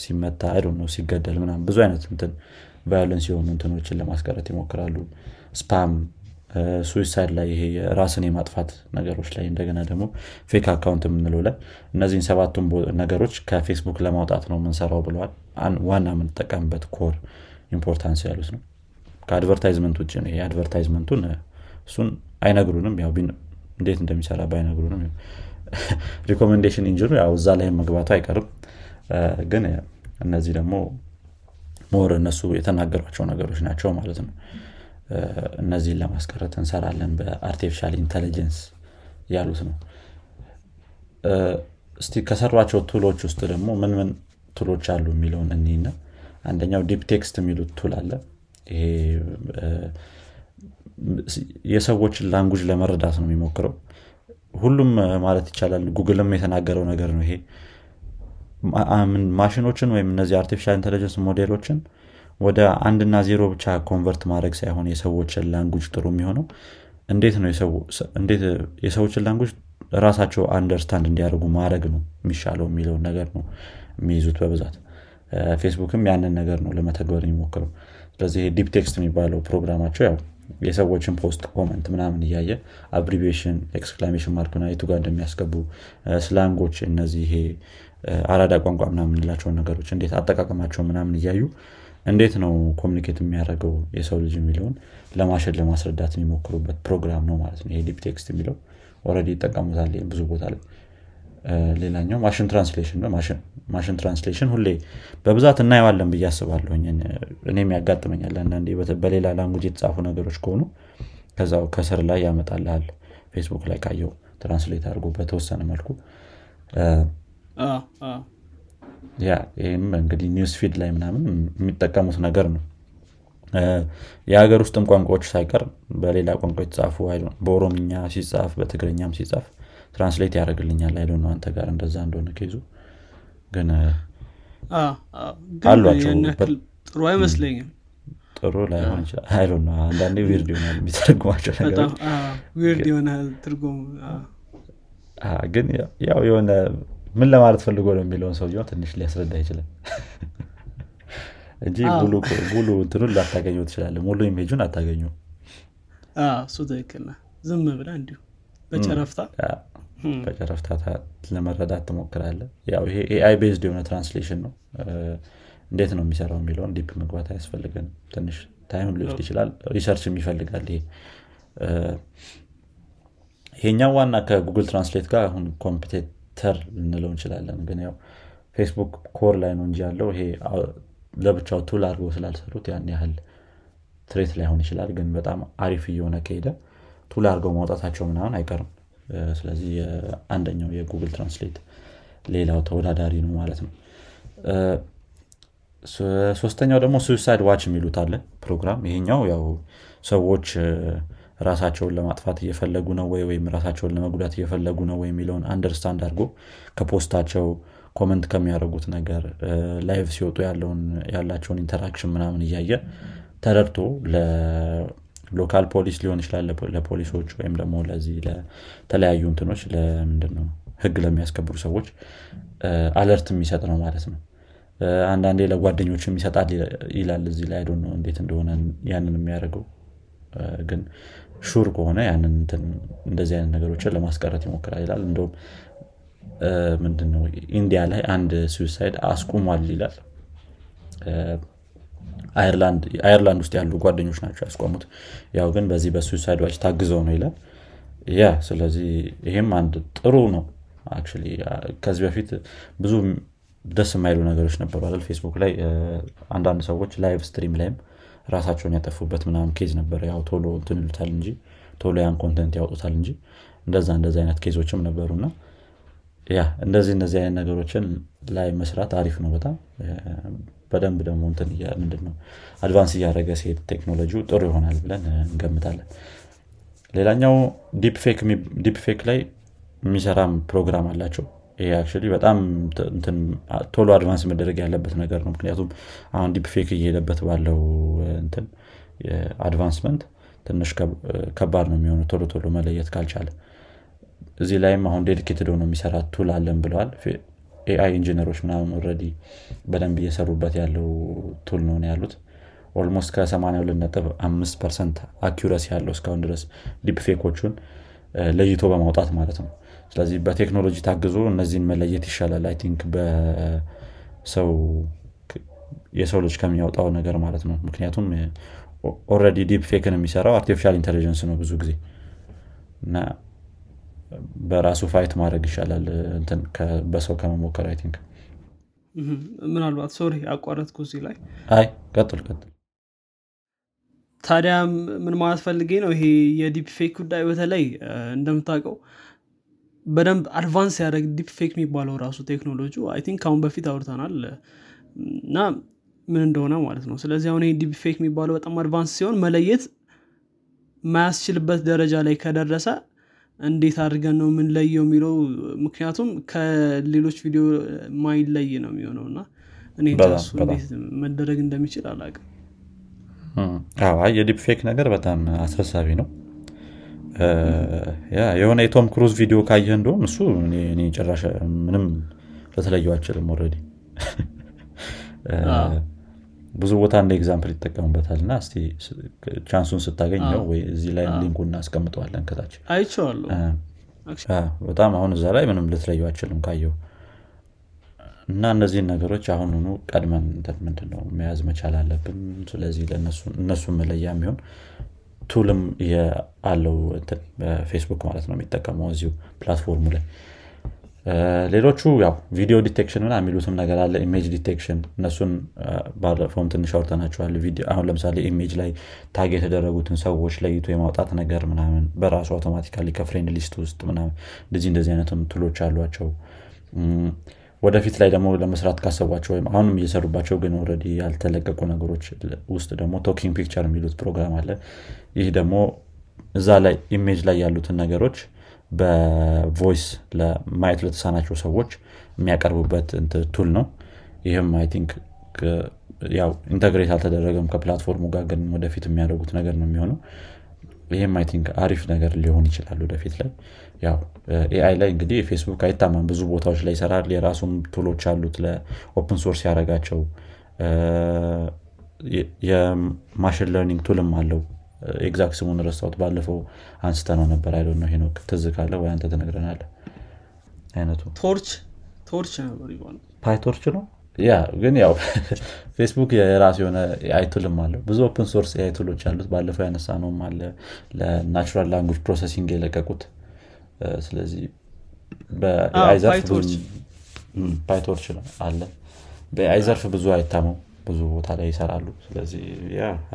ሲመታ አይደል ነው ሲገደል ምናምን ብዙ አይነት እንትን violence የሆኑ እንትኖችን ለማስቀረት ይሞክራሉ። spam suicide ላይ ይሄ ራስን የማጥፋት ነገሮች ላይ እንደገና ደግሞ fake account የምንለው ላይ እነዚህን ሰባቱን ነገሮች ከፌስቡክ ለማውጣት ነው የምንሰራው ብለዋል። ዋና የምንጠቀምበት core importance ያሉት ነው። ከ advertisement ውጭ ነው የ advertisement ኡን እሱን አይነግሩንም። ያው እንዴት እንደሚሰራ ባይነግሩንም። recommendation engine ኑ ያው እዛ ላይ መግባቱ አይቀርም። ግን እነዚህ ደግሞ more እነሱ የተናገሯቸው ነገሮች ናቸው ማለት ነው እነዚህን ለማስቀረት እንሰራለን በ artificial intelligence ያሉት ነው። እስቲ ከሰሯቸው tool ኦች ውስጥ ደግሞ ምን ምን tool ኦች አሉ የሚለውን እንይና አንደኛው DeepText የሚሉት tool አለ። ይሄ የሰዎችን language ለመረዳት ነው የሚሞክረው። ሁሉም ማለት ይቻላል ጉግልም የተናገረው ነገር ነው ይሄ። ማሽኖችን ወይም እነዚህ artificial intelligence model ኦችን ወደ አንድና ዜሮ ብቻ convert ማድረግ ሳይሆን የሰዎችን language ጥሩ የሚሆነው? እንዴት ነው የሰዎችን language ራሳቸው understand እንዲያደርጉ ማድረግ ነው የሚሻለው የሚለውን ነገር ነው የሚይዙት በብዛት? ፌስቡክም ያንን ነገር ነው ለመተግበር የሚሞክረው። ስለዚህ DeepText የሚባለው ፕሮግራማቸው ያው የሰዎችን post comment ምናምን እያየ abbreviation exclamation mark ና የቱ ጋር እንደሚያስገቡ slang ኦች እነዚህ አራዳ ቋንቋ ምናምን ነገሮች እንዴት አጠቃቀማቸው ምናምን እያዩ እንዴት ነው communicate የሚያደርገው የሰው ልጅ የሚለውን ለማሸን ለማስረዳት የሚሞክሩበት ፕሮግራም ነው ማለት ነው። ይሄ text የሚለው already ይጠቀሙታል ብዙ ቦታ ላይ። ሌላኛው machine translation ነው። machine translation ሁሌ በብዛት እናየዋለን ብዬ አስባለሁ። እኔም ያጋጥመኛል አንዳንዴ በሌላ language የተጻፉ ነገሮች ከሆኑ ከዛው ከስር ላይ ያመጣልሃል። ፌስቡክ ላይ ካየው translate አድርጎ በተወሰነ መልኩ ያ ይህም እንግዲህ news feed ላይ ምናምን የሚጠቀሙት ነገር ነው። የሀገር ውስጥም ቋንቋዎች ሳይቀር በሌላ ቋንቋ የተጻፉ በኦሮምኛ ሲጻፍ በትግርኛም ሲጻፍ translate ያደርግልኛል አይደል ነው አንተ ጋር እንደዛ እንደሆነ ከይዙ ግን አሏቸው ጥሩ አይመስለኝም። ጥሩ ላይሆን ይችላል። አይ ነው አንዳንዴ weird ይሆናል የሚተረጉማቸው ነገሮች። ግን ያው የሆነ ምን ለማለት ፈልጎ ነው የሚለውን ሰውየው ትንሽ ሊያስረዳ ይችላል። እንጂ ሙሉ እንትኑን ላታገኘው ትችላለ ሙሉ image ኡን አታገኙ እሱ ትክክል ዝም ብላ እንዲሁ በጨረፍታ? በጨረፍታ ለመረዳት ትሞክራለ ያው ይሄ AI based የሆነ translation ነው። እንዴት ነው የሚሰራው የሚለውን deep መግባት አያስፈልገን ትንሽ time ሊወስድ ይችላል። research ም ይፈልጋል ይሄ። ይሄኛው ዋና ከ Google Translate ጋር አሁን competitor ልንለው እንችላለን። ግን ያው ፌስቡክ core ላይ ነው እንጂ ያለው ይሄ ለብቻው tool አድርገው ስላልሰሩት ያን ያህል threat ላይሆን ይችላል። ግን በጣም አሪፍ እየሆነ ከሄደ tool አድርገው ማውጣታቸው ምናምን አይቀርም። ስለዚህ አንደኛው የ Google Translate ሌላው ተወዳዳሪ ነው ማለት ነው። ሶስተኛው ደግሞ suicide watch የሚሉት አለ ፕሮግራም። ይሄኛው ያው ሰዎች ራሳቸውን ለማጥፋት እየፈለጉ ነው ወይ? ወይም ራሳቸውን ለመጉዳት እየፈለጉ ነው ወይ? የሚለውን understand አድርጎ ከ post ኣቸው comment ከሚያደርጉት ነገር live ሲወጡ ያላቸውን interaction ምናምን እያየ ተረድቶ ለ local police ሊሆን ይችላል ለፖሊሶች ወይም ደግሞ ለዚህ ለተለያዩ እንትኖች ለምንድነው? ህግ ለሚያስከብሩ ሰዎች alert የሚሰጥ ነው ማለት ነው። አንዳንዴ ለጓደኞችም ይሰጣል ይላል እዚህ ላይ። ነው እንዴት እንደሆነ ያንን የሚያደርገው ግን sure ከሆነ ያንን እንደዚህ አይነት ነገሮችን ለማስቀረት ይሞክራል ይላል። እንደውም ምንድነው ኢንዲያ ላይ አንድ suicide አስቁሟል ይላል። አይርላንድ ውስጥ ያሉ ጓደኞች ናቸው ያስቆሙት። ያው ግን በዚህ በ suicide watch ታግዘው ነው ይላል። ያ ስለዚህ ይሄም አንድ ጥሩ ነው። ከዚህ በፊት ብዙ ደስ የማይሉ ነገሮች ነበሩ አይደል? ፌስቡክ ላይ አንዳንድ ሰዎች live stream ላይም ራሳቸውን ያጠፉበት ምናምን case ነበረ ያው ቶሎ እንትን እንጂ ቶሎ ያን content ያወጡታል እንጂ እንደዛ እንደዚ አይነት case ኦችም ነበሩና ያ እንደዚህ እንደዚህ አይነት ነገሮችን ላይ መስራት አሪፍ ነው በጣም። በደንብ ደግሞ እንትን ምንድን ነው advance እያደረገ ሲሄድ ቴክኖሎጂ ጥሩ ይሆናል ብለን እንገምታለን። ሌላኛው deepfake ላይ የሚሰራም ፕሮግራም አላቸው ይሄ actually በጣም ቶሎ advance መደረግ ያለበት ነገር ነው። ምክንያቱም አሁን deepfake እየሄደበት ባለው እንትን advancement ትንሽ ከባድ ነው የሚሆነው። ቶሎ ቶሎ መለየት ካልቻለ እዚህ ላይም አሁን dedicated ሆኖ የሚሰራ tool አለን ብለዋል። AI engineer ኦች ምናምን already በደንብ እየሰሩበት ያለው tool ነው ያሉት። almost ከ82 percent accuracy ያለው እስካሁን ድረስ deepfake ኦቹን ለይቶ በማውጣት ማለት ነው ስለዚህ በቴክኖሎጂ ታግዞ እነዚህን መለየት ይሻላል። I think በሰው የሰው ልጅ ከሚያወጣው ነገር ማለት ነው። ምክንያቱም already deepfake ን የሚሰራው። artificial intelligence ነው ብዙ ጊዜ። እና በራሱ fight ማድረግ ይሻላል። በሰው ከመሞከር I think። ምናልባት sorry አቋረጥኩ እዚህ ላይ። አይ ቀጥል ቀጥል። ታዲያ ምን ማለት ፈልጌ ነው? ይሄ የ deepfake ጉዳይ በተለይ እንደምታውቀው በደንብ advance ያደረግ deepfake የሚባለው ራሱ ቴክኖሎጂ I think ከአሁን በፊት አውርተናል። እና ምን እንደሆነ ማለት ነው። ስለዚህ አሁን ይሄ deepfake የሚባለው በጣም advance ሲሆን መለየት ማያስችልበት ደረጃ ላይ ከደረሰ እንዴት አድርገን ነው የምንለየው የሚለው ምክንያቱም ከሌሎች ቪዲዮ ማይለይ ነው የሚሆነው። እና እኔ መደረግ እንደሚችል አላቅም የ deepfake ነገር በጣም አሳሳቢ ነው የሆነ የቶም ክሩዝ ቪዲዮ ካየ እንደውም እሱ ጭራሽ ምንም ልትለየው አችልም already ብዙ ቦታ እንደ example ይጠቀሙበታል እና እስቲ chance ኡን ስታገኝ ነው ወይ እዚህ ላይ link ኡ እናስቀምጠዋለን ከታች። በጣም አሁን እዛ ላይ ምንም ልትለየው አችልም ካየው እና እነዚህን ነገሮች አሁኑኑ ቀድመን ምንድነው መያዝ መቻል አለብን። ስለዚህ እነሱን መለያ የሚሆን tool ም አለው በፌስቡክ ማለት ነው የሚጠቀመው እዚሁ platform ኡ ላይ። ሌሎቹ ያው video detection ና የሚሉትም ነገር አለ። image detection እነሱን ባለፈውም ትንሽ አውርተናቸዋል። አሁን ለምሳሌ image ላይ tag የተደረጉትን ሰዎች ለይቶ የማውጣት ነገር ምናምን በራሱ automatically ከ friend list ውስጥ ምናምን እንደዚህ እንደዚህ አይነትም tool ኦች አሏቸው ወደፊት ላይ ደግሞ ለመስራት ካሰቧቸው ወይም አሁንም እየሰሩባቸው ግን already ያልተለቀቁ ነገሮች ውስጥ ደግሞ talking picture የሚሉት ፕሮግራም አለ። ይህ ደግሞ እዛ ላይ image ላይ ያሉትን ነገሮች በ voice ለማየት ለተሳናቸው ሰዎች የሚያቀርቡበት tool ነው። ይህም I think ያው integrate አልተደረገም ከ platform ኡ ጋር ግን ወደፊት የሚያደርጉት ነገር ነው የሚሆነው። ይህም I think አሪፍ ነገር ሊሆን ይችላል ወደፊት ላይ ያው AI ላይ እንግዲህ ፌስቡክ አይታማም። ብዙ ቦታዎች ላይ ይሰራል። የራሱም tool ኦች አሉት ለ open source ያደረጋቸው። የ machine learning tool ም አለው። exact ስሙን ረስታውት ባለፈው አንስተነው ነበር አይደል ሄኖክ ትዝ ካለ ወይ አንተ ትነግረናለ አይነቱ። Torch Torch ነበር ይባላል። PyTorch ነው? ያ ግን ያው ፌስቡክ የራሱ የሆነ AI toolም አለው። ብዙ open source AI toolኦች አሉት። ባለፈው ያነሳ ነውም አለ። ለ natural language processing የለቀቁት ስለዚህ PyTorch አለ። በ AI ዘርፍ ብዙ አይታመው ብዙ ቦታ ላይ ይሰራሉ። ስለዚህ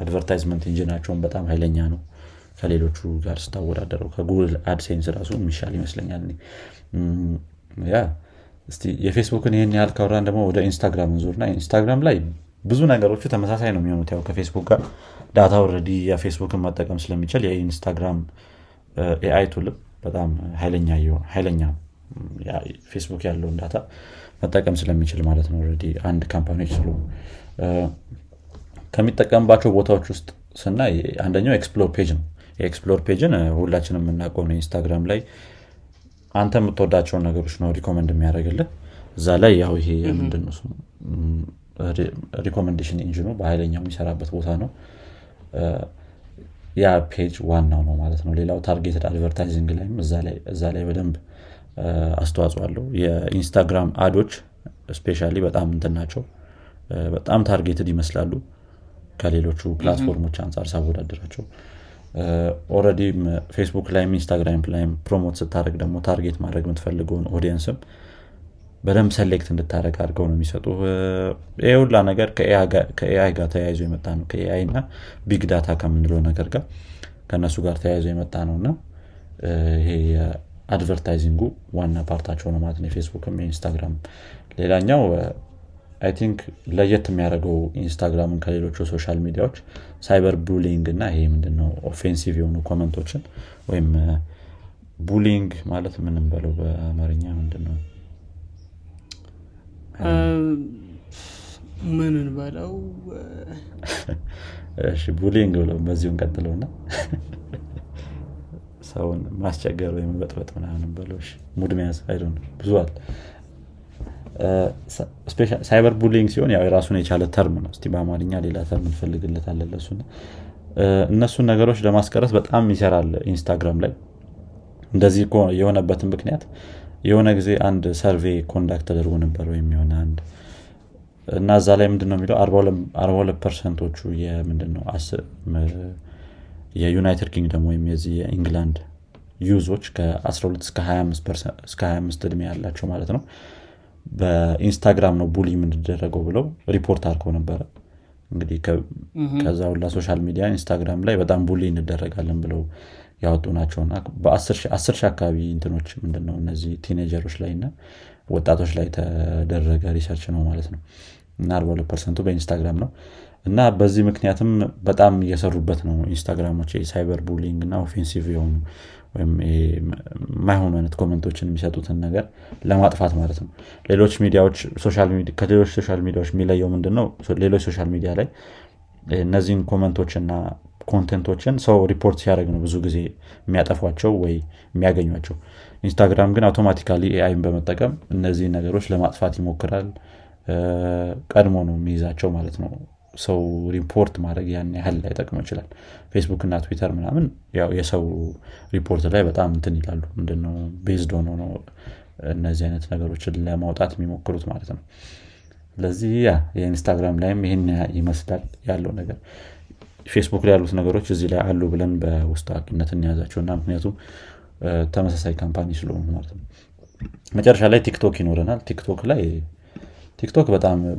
advertisement engineኣቸውን በጣም ኃይለኛ ነው። ከሌሎቹ ጋር ስታወዳደረው ከጉግል አድሴንስ ራሱ የሚሻል ይመስለኛል ያ እስቲ የፌስቡክን ይህን ያህል ካወራን ደግሞ ወደ ኢንስታግራም ዙርና ኢንስታግራም ላይ ብዙ ነገሮቹ ተመሳሳይ ነው የሚሆኑት። ያው ከፌስቡክ ጋር data already የፌስቡክን መጠቀም ስለሚችል የኢንስታግራም AI tool ም በጣም ኃይለኛ ፌስቡክ ያለውን data መጠቀም ስለሚችል ማለት ነው። already አንድ company ዎች ስሉ ከሚጠቀምባቸው ቦታዎች ውስጥ ስናይ አንደኛው explore page ነው። የ explore page ን ሁላችንም የምናውቀው ነው። ኢንስታግራም ላይ አንተ የምትወዳቸውን ነገሮች ነው recommend የሚያደርግልህ። እዛ ላይ ያው ይሄ ምንድነው recommendation engine ኡ በኃይለኛው የሚሰራበት ቦታ ነው ያ page ዋናው ነው ማለት ነው። ሌላው targeted advertising ላይም እዛ ላይ በደንብ አስተዋጽኦ አለው። የኢንስታግራም ad ኦች especially በጣም እንትን ናቸው። በጣም targeted ይመስላሉ ከሌሎቹ platform ኦች አንጻር ሳወዳደራቸው already ም ፌስቡክ ላይም ኢንስታግራም ላይም promote ስታደረግ ደግሞ target ማድረግ የምትፈልገውን audience ም በደንብ select እንድታደረግ አድርገው ነው የሚሰጡ ይህ ሁላ ነገር ከ AI ጋር ተያይዞ የመጣ ነው። ከ AI እና big data ከምንለው ነገር ጋር ከእነሱ ጋር ተያይዞ የመጣ ነው እና ይሄ የ advertising ኡ ዋና part ኣቸው ነው ማለት ነው። የፌስቡክም የኢንስታግራም ሌላኛው I think ለየት የሚያደርገው ኢንስታግራምን ከሌሎቹ social media ዎች cyber bullying እና ይሄ ምንድነው offensive የሆኑ comment ኦችን ወይም bullying ማለት ምንም በለው በአማርኛ ምንድነው ምንን በለው? bullying ብለው በዚሁ እንቀጥለውና ሰውን ማስቸገር ወይም በጥበጥ ምናምን በለው። mood መያዝ አይ ብዙ አለ። cyber bullying ሲሆን ያው የራሱን የቻለ term ነው። እስቲ በአማርኛ ሌላ term እንፈልግለታለን ለሱ እነሱን ነገሮች ለማስቀረት በጣም ይሰራል ኢንስታግራም ላይ። እንደዚህ የሆነበትን ምክንያት የሆነ ጊዜ አንድ survey conduct ተደርጎ ነበር ወይም የሆነ አንድ እና እዛ ላይ ምንድነው የሚለው? አርባ ሁለት percent ኦቹ የምንድነው የዩናይትድ ኪንግደም ወይም የዚህ የኢንግላንድ ዩዞች ከ12 እስከ 25 እድሜ ያላቸው ማለት ነው። በኢንስታግራም ነው bully የምንደረገው ብለው ሪፖርት አድርገው ነበረ። እንግዲህ ከዛ ሁላ social media ኢንስታግራም ላይ በጣም bully እንደረጋለን ብለው ያወጡ ናቸውና በአስር ሺህ አካባቢ እንትኖች ምንድነው እነዚህ teenager ኦች ላይ እና ወጣቶች ላይ የተደረገ research ነው ማለት ነው። እና 42 percent ኡ በኢንስታግራም ነው። እና በዚህ ምክንያትም በጣም እየሰሩበት ነው ኢንስታግራሞች cyber bullying እና offensive የሆኑ ወይም የማይሆኑ አይነት comment ኦችን የሚሰጡትን ነገር ለማጥፋት ማለት ነው። ሌሎች ሚዲያዎች ከሌሎች social media ዎች የሚለየው ምንድን ነው ሌሎች social media ላይ እነዚህን comment ኦችና content ኦችን ሰው ሪፖርት ሲያደርግ ነው ብዙ ጊዜ የሚያጠፏቸው ወይ የሚያገኟቸው። ኢንስታግራም ግን automatically AI ን በመጠቀም እነዚህ ነገሮች ለማጥፋት ይሞክራል። ቀድሞ ነው የሚይዛቸው ማለት ነው። ሰው ሪፖርት ማድረግ ያን ያህል ላይጠቅመው ይችላል። ፌስቡክ እና ትዊተር ምናምን ያው የሰው ሪፖርት ላይ በጣም እንትን ይላሉ። ምንድነው? based ሆኖ ነው እነዚህ አይነት ነገሮችን ለማውጣት የሚሞክሩት ማለት ነው። ስለዚህ ያ የኢንስታግራም ላይም ይህን ይመስላል ያለው ነገር ፌስቡክ ላይ ያሉት ነገሮች እዚህ ላይ አሉ ብለን በውስጥ አዋቂነት እንያዛቸው እና ምክንያቱም ተመሳሳይ company ስለሆኑ ማለት ነው። መጨረሻ ላይ ቲክቶክ ይኖረናል። ቲክቶክ ላይ ቲክቶክ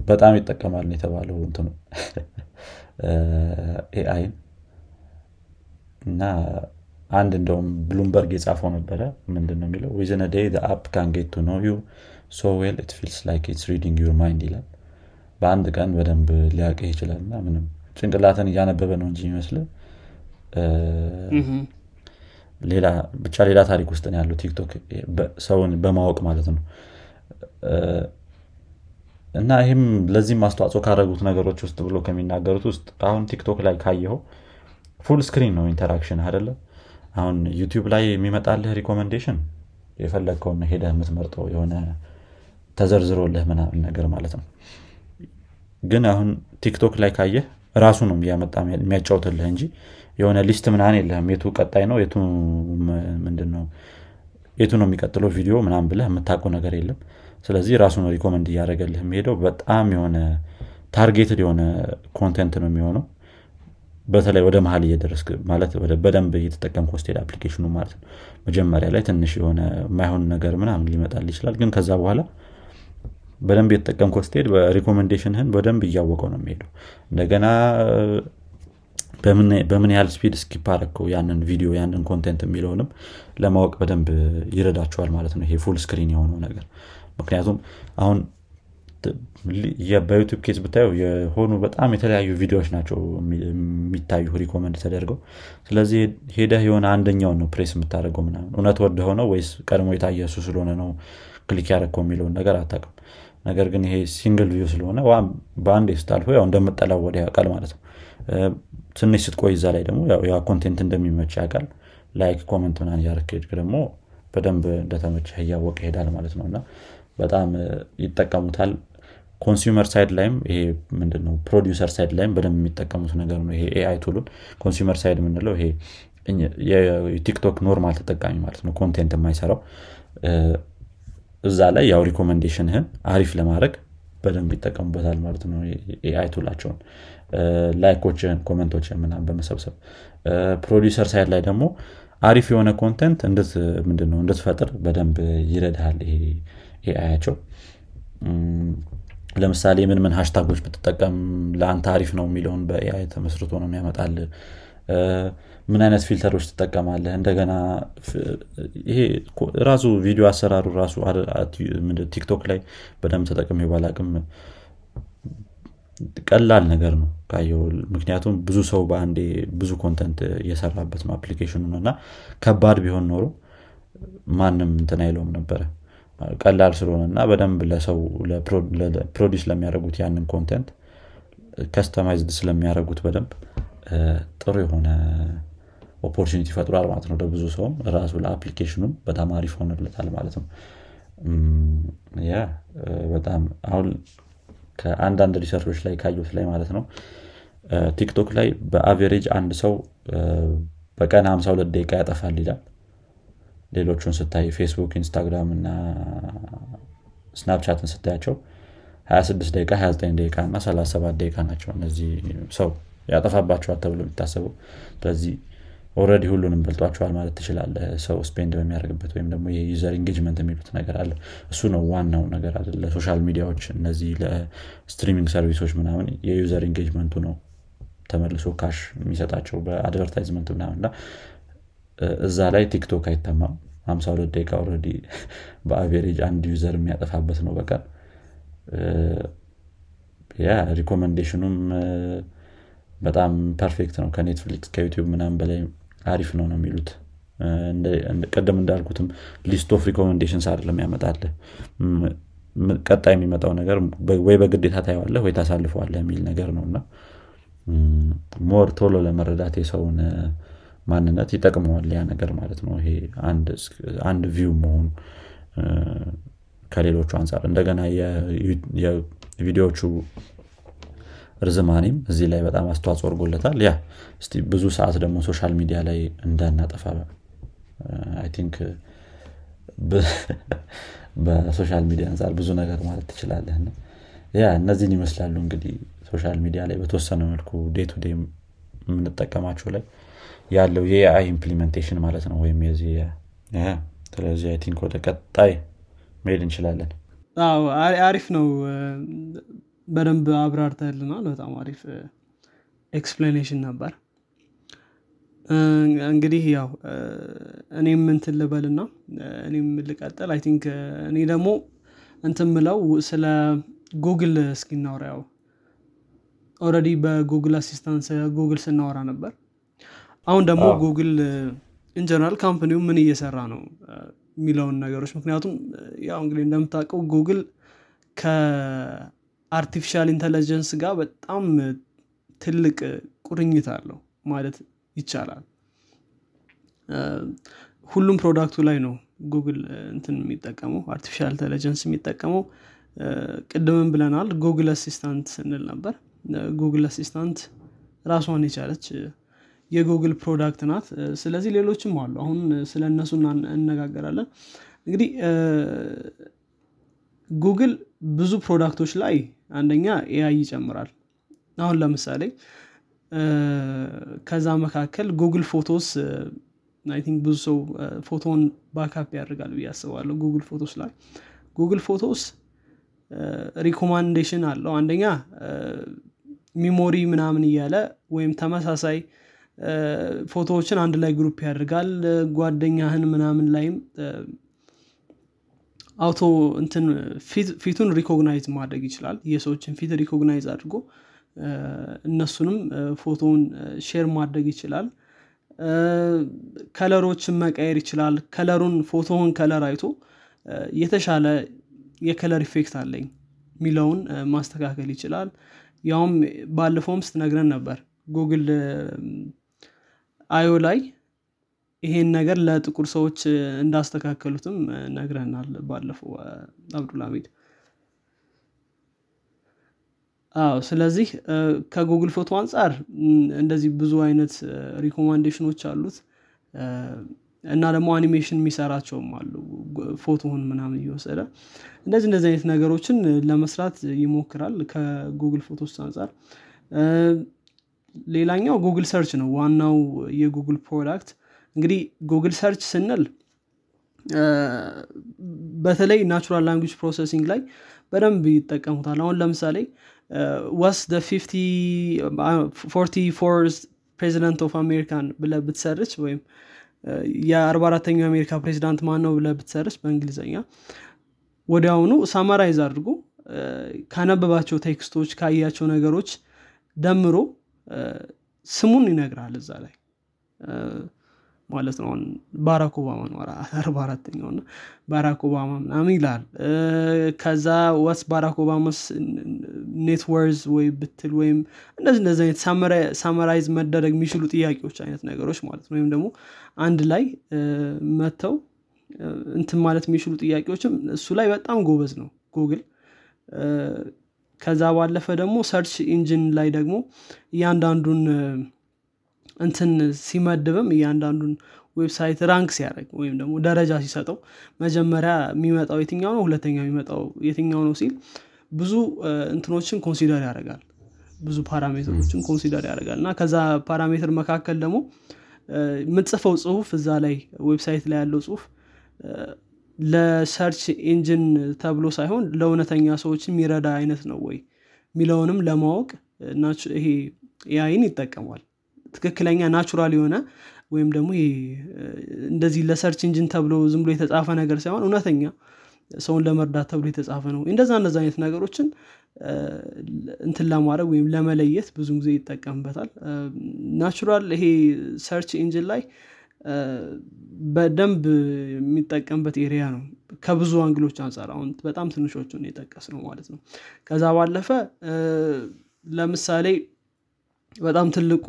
በጣም ይጠቀማል የተባለው እንትኑ AI ን እና አንድ እንደውም ብሉምበርግ የጻፈው ነበረ። ምንድን የሚለው? within day app can get to know you so well it feels like it's reading your mind ይላል። በአንድ ቀን በደንብ ሊያቅህ ይችላል እና ምንም ጭንቅላትን እያነበበ ነው እንጂ ሌላ ብቻ ሌላ ታሪክ ውስጥ ነው ያለው ቲክቶክ ሰውን በማወቅ ማለት ነው። እና ይህም ለዚህም አስተዋጽኦ ካደረጉት ነገሮች ውስጥ ብሎ ከሚናገሩት ውስጥ አሁን ቲክቶክ ላይ ካየኸው full screen ነው interaction አደለ አሁን ዩቲዩብ ላይ የሚመጣልህ recommendation የፈለግከውን ሄደ የምትመርጠው የሆነ ተዘርዝሮልህ ምናምን ነገር ማለት ነው። ግን አሁን ቲክቶክ ላይ ካየህ ራሱ ነው እያመጣ የሚያጫውትልህ እንጂ የሆነ list ምናን የለህም። የቱ ቀጣይ ነው የቱ ምንድነው? የቱ ነው የሚቀጥለው ቪዲዮ ምናም ብለህ የምታውቀው ነገር የለም። ስለዚህ ራሱ ነው recommend እያደረገልህ የሚሄደው። በጣም የሆነ targeted የሆነ content ነው የሚሆነው። በተለይ ወደ መሀል እየደረስ ማለት በደንብ እየተጠቀምከው ስትሄድ application ኑ ማለት ነው። መጀመሪያ ላይ ትንሽ የሆነ የማይሆን ነገር ምናምን ሊመጣል ይችላል። ግን ከዛ በኋላ በደንብ የተጠቀምከው ስትሄድ በ recommendation ህን በደንብ እያወቀው ነው የሚሄደው። እንደገና በምን ያህል speed skip አረግከው ያንን ቪዲዮ ያንን content የሚለውንም ለማወቅ በደንብ ይረዳቸዋል ማለት ነው ይሄ full screen የሆነው ነገር። ምክንያቱም አሁን በዩቱብ case ብታየው የሆኑ በጣም የተለያዩ ቪዲዮዎች ናቸው የሚታዩ recommend ተደርገው። ስለዚህ ሄደህ የሆነ አንደኛውን ነው ፕሬስ የምታደርገው ምናምን እውነት ወደ ሆነው ወይስ ቀድሞ የታየ እሱ ስለሆነ ነው click ያደረግከው የሚለውን ነገር አታውቅም ነገር ግን ይሄ single view ስለሆነ በአንዴ ስታልፈው ያው እንደምጠላው ወዲያው ያውቃል ማለት ነው። ትንሽ ስትቆይ እዛ ላይ ደግሞ ያ content እንደሚመች ያውቃል። like comment ምናምን እያደረክ ደግሞ በደንብ እንደተመቸ እያወቀ ይሄዳል ማለት ነው። እና በጣም ይጠቀሙታል። consumer side ላይም ይሄ ምንድነው? producer side ላይም በደንብ የሚጠቀሙት ነገር ነው ይሄ AI tool ኡን consumer side የምንለው ይሄ የ TikTok normal ተጠቃሚ ማለት ነው። content የማይሰራው እዛ ላይ ያው recommendation ህን አሪፍ ለማድረግ በደንብ ይጠቀሙበታል ማለት ነው። AI tool ኣቸውን like ኦችን comment ኦችን ምናምን በመሰብሰብ። producer side ላይ ደግሞ አሪፍ የሆነ content ምንድነው እንድትፈጥር በደንብ ይረዳሃል ይሄ AI ኣቸው ለምሳሌ ምን ምን hashtag ኦች ብትጠቀም ለአንተ አሪፍ ነው የሚለውን በ AI ተመስርቶ ነው የሚያመጣል ምን አይነት filter ኦች ትጠቀማለህ? እንደገና ይሄ ራሱ ቪዲዮ አሰራሩ ራሱ TikTok ላይ በደንብ ተጠቅሜ ባላቅም ቀላል ነገር ነው ካየው። ምክንያቱም ብዙ ሰው በአንዴ ብዙ content እየሰራበት ነው application ኑን እና ከባድ ቢሆን ኖሮ ማንም እንትን አይለውም ነበረ። ቀላል ስለሆነ እና በደንብ ለሰው produce ለሚያደርጉት ያንን content customized ስለሚያደርጉት በደንብ ጥሩ የሆነ opportunity ፈጥሯል ማለት ነው ለብዙ ሰውም ራሱ ለ application ኑም በጣም አሪፍ ሆነለታል ማለት ነው። ያ በጣም አሁን ከአንዳንድ research ኦች ላይ ካዩት ላይ ማለት ነው TikTok ላይ በ average አንድ ሰው በቀን 52 ደቂቃ ያጠፋል ይላል። ሌሎቹን ስታይ Facebook Instagram እና Snapchat ን ስታያቸው 26 ደቂቃ 29 ደቂቃ እና 37 ደቂቃ ናቸው እነዚህ ሰው ያጠፋባቸዋል ተብሎ የሚታሰቡ ስለዚህ already ሁሉንም በልጧቸዋል ማለት ትችላለህ ሰው spend በሚያደርግበት ወይም ደግሞ የ user engagement የሚሉት ነገር አለ። እሱ ነው ዋናው ነገር አለ ለ social media ዎች እነዚህ ለ streaming service ኦች ምናምን የ user engagement ኡ ነው ተመልሶ cash የሚሰጣቸው በ advertisement ምናምን። እዛ ላይ TikTok አይተማም። 52 ደቂቃ already በ average አንድ user የሚያጠፋበት ነው በቀን። ያ recommendation ኑም በጣም perfect ነው። ከ Netflix ከ YouTube ምናምን በላይ አሪፍ ነው ነው የሚሉት። ቀደም እንዳልኩትም list of recommendations አይደለም ያመጣልህ። ቀጣይ የሚመጣው ነገር ወይ በግዴታ ታየዋለህ ወይ ታሳልፈዋለህ የሚል ነገር ነው እና more ቶሎ ለመረዳት የሰውን ማንነት ይጠቅመዋል ያ ነገር ማለት ነው። ይሄ አንድ view መሆኑ ከሌሎቹ አንጻር እንደገና የቪዲዮዎቹ ርዝማኔም እዚህ ላይ በጣም አስተዋጽኦ አድርጎለታል። ያ እስቲ ብዙ ሰዓት ደግሞ social media ላይ እንዳናጠፋ think በ social media አንጻር ብዙ ነገር ማለት ትችላለህ። ያ እነዚህን ይመስላሉ እንግዲህ social media ላይ በተወሰነ መልኩ day to day የምንጠቀማቸው ላይ ያለው የ AI implementation ማለት ነው። ወይም የዚህ ስለዚህ I think ወደ ቀጣይ መሄድ እንችላለን። አሪፍ ነው በደንብ አብራርተልናል በጣም አሪፍ explanation ነበር። እንግዲህ ያው እኔም እንትን ልበልና እኔም ልቀጥል። I think እኔ ደግሞ እንትን ምለው ስለ ጉግል እስኪናወራ ያው already በ Google Assistant Google ስናወራ ነበር። አሁን ደግሞ Google in general company ው ምን እየሰራ ነው? የሚለውን ነገሮች ምክንያቱም ያው እንግዲህ እንደምታውቀው Google ከ artificial intelligence ጋር በጣም ትልቅ ቁርኝት አለው ማለት ይቻላል። ሁሉም product ኡ ላይ ነው ጉግል እንትን የሚጠቀመው artificial intelligence የሚጠቀመው። ቅድም እንትን ብለናል Google Assistant ስንል ነበር። Google Assistant ራሷን የቻለች የ Google product ናት። ስለዚህ ሌሎችም አሉ አሁን ስለ እነሱ እነጋገራለን እንግዲህ ጉግል ብዙ product ኦች ላይ አንደኛ AI ይጨምራል። አሁን ለምሳሌ ከዛ መካከል Google Photos I think ብዙ ሰው ፎቶን backup ያደርጋል ብዬ አስባለሁ Google Photos ላይ። Google Photos recommendation አለው። አንደኛ memory ምናምን እያለ ወይም ተመሳሳይ ፎቶዎችን አንድ ላይ group ያደርጋል። ጓደኛህን ምናምን ላይም auto እንትን ፊቱን recognize ማድረግ ይችላል። የሰዎችን ፊት recognize አድርጎ እነሱንም ፎቶውን share ማድረግ ይችላል። color ኦችን መቀየር ይችላል። color ኡን ፎቶውን color አይቶ የተሻለ የ color effect አለኝ የሚለውን ማስተካከል ይችላል። ያውም ባለፈውም ስትነግረን ነበር Google I/O ላይ ይሄን ነገር ለጥቁር ሰዎች እንዳስተካከሉትም ነግረናል ባለፈው አብዱልሚድ አዎ ስለዚህ ከ Google Photo አንጻር እንደዚህ ብዙ አይነት recommendation ኦች አሉት። እና ደግሞ አኒሜሽን የሚሰራቸውም አሉ ፎቶውን ምናምን እየወሰደ እንደዚህ እንደዚህ አይነት ነገሮችን ለመስራት ይሞክራል ከ Google Photos አንጻር ሌላኛው Google Search ነው ዋናው የ Google product እንግዲህ Google Search ስንል በተለይ natural language processing ላይ በደንብ ይጠቀሙታል። አሁን ለምሳሌ ዋስ forty president of American ብለ ብት search ወይም የአርባ አራተኛው የአሜሪካ ፕሬዚዳንት ማን ነው ብለ ብት search በእንግሊዝኛ ወዲያውኑ summarize አድርጎ ካነበባቸው text ኦች ካያቸው ነገሮች ደምሮ ስሙን ይነግራል እዛ ላይ ማለት ነው። ባራክ ኦባማ ነው አርባ አራተኛው እና ባራክ ኦባማ ምናምን ይላል። ከዛ what's Barack Obama's net worth ወይ ብትል ወይም እንደዚህ እንደዚህ አይነት summarize መደረግ የሚችሉ ጥያቄዎች አይነት ነገሮች ማለት ነው። ወይም ደግሞ አንድ ላይ መጥተው እንትን ማለት የሚችሉ ጥያቄዎችም እሱ ላይ በጣም ጎበዝ ነው ጉግል ከዛ ባለፈ ደግሞ search engine ላይ ደግሞ እያንዳንዱን እንትን ሲመድብም እያንዳንዱን website rank ሲያደርግ ወይም ደግሞ ደረጃ ሲሰጠው መጀመሪያ የሚመጣው የትኛው ነው? ሁለተኛ የሚመጣው የትኛው ነው? ሲል ብዙ እንትኖችን consider ያደርጋል። ብዙ parameter ኦችን consider ያደርጋል። እና ከዛ parameter መካከል ደግሞ የምትጽፈው ጽሁፍ እዛ ላይ website ላይ ያለው ጽሁፍ ለ search engine ተብሎ ሳይሆን ለእውነተኛ ሰዎች የሚረዳ አይነት ነው ወይ? የሚለውንም ለማወቅ ይሄ AI ን ይጠቀማል ትክክለኛ natural የሆነ ወይም ደግሞ እንደዚህ ለ search engine ተብሎ ዝም ብሎ የተጻፈ ነገር ሳይሆን እውነተኛ ሰውን ለመርዳት ተብሎ የተጻፈ ነው። እንደዛ እንደዛ አይነት ነገሮችን እንትን ለማድረግ ወይም ለመለየት ብዙ ጊዜ ይጠቀምበታል። natural ይሄ search engine ላይ በደንብ የሚጠቀምበት area ነው። ከብዙ angle ኦች አንጻር አሁን በጣም ትንሾቹን የጠቀስነው ማለት ነው። ከዛ ባለፈ ለምሳሌ በጣም ትልቁ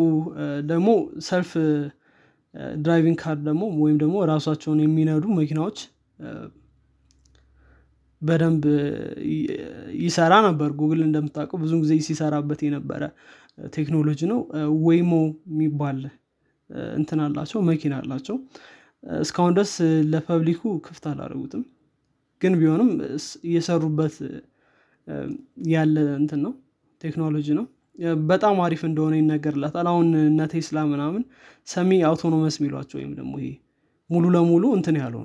ደግሞ self driving car ደግሞ ወይም ደግሞ ራሳቸውን የሚነዱ መኪናዎች በደንብ ይሰራ ነበር። ጉግል እንደምታውቀው ብዙ ጊዜ ሲሰራበት የነበረ ቴክኖሎጂ ነው። Waymo የሚባል እንትን አላቸው መኪና አላቸው። እስካሁን ድረስ ለ public ኡ ክፍት አላደረጉትም። ግን ቢሆንም እየሰሩበት ያለ እንትን ነው ቴክኖሎጂ ነው በጣም አሪፍ እንደሆነ ይነገርላታል። አሁን እነ ቴስላ ምናምን semi autonomous የሚሏቸው ወይም ደግሞ ይሄ ሙሉ ለሙሉ እንትን ያለው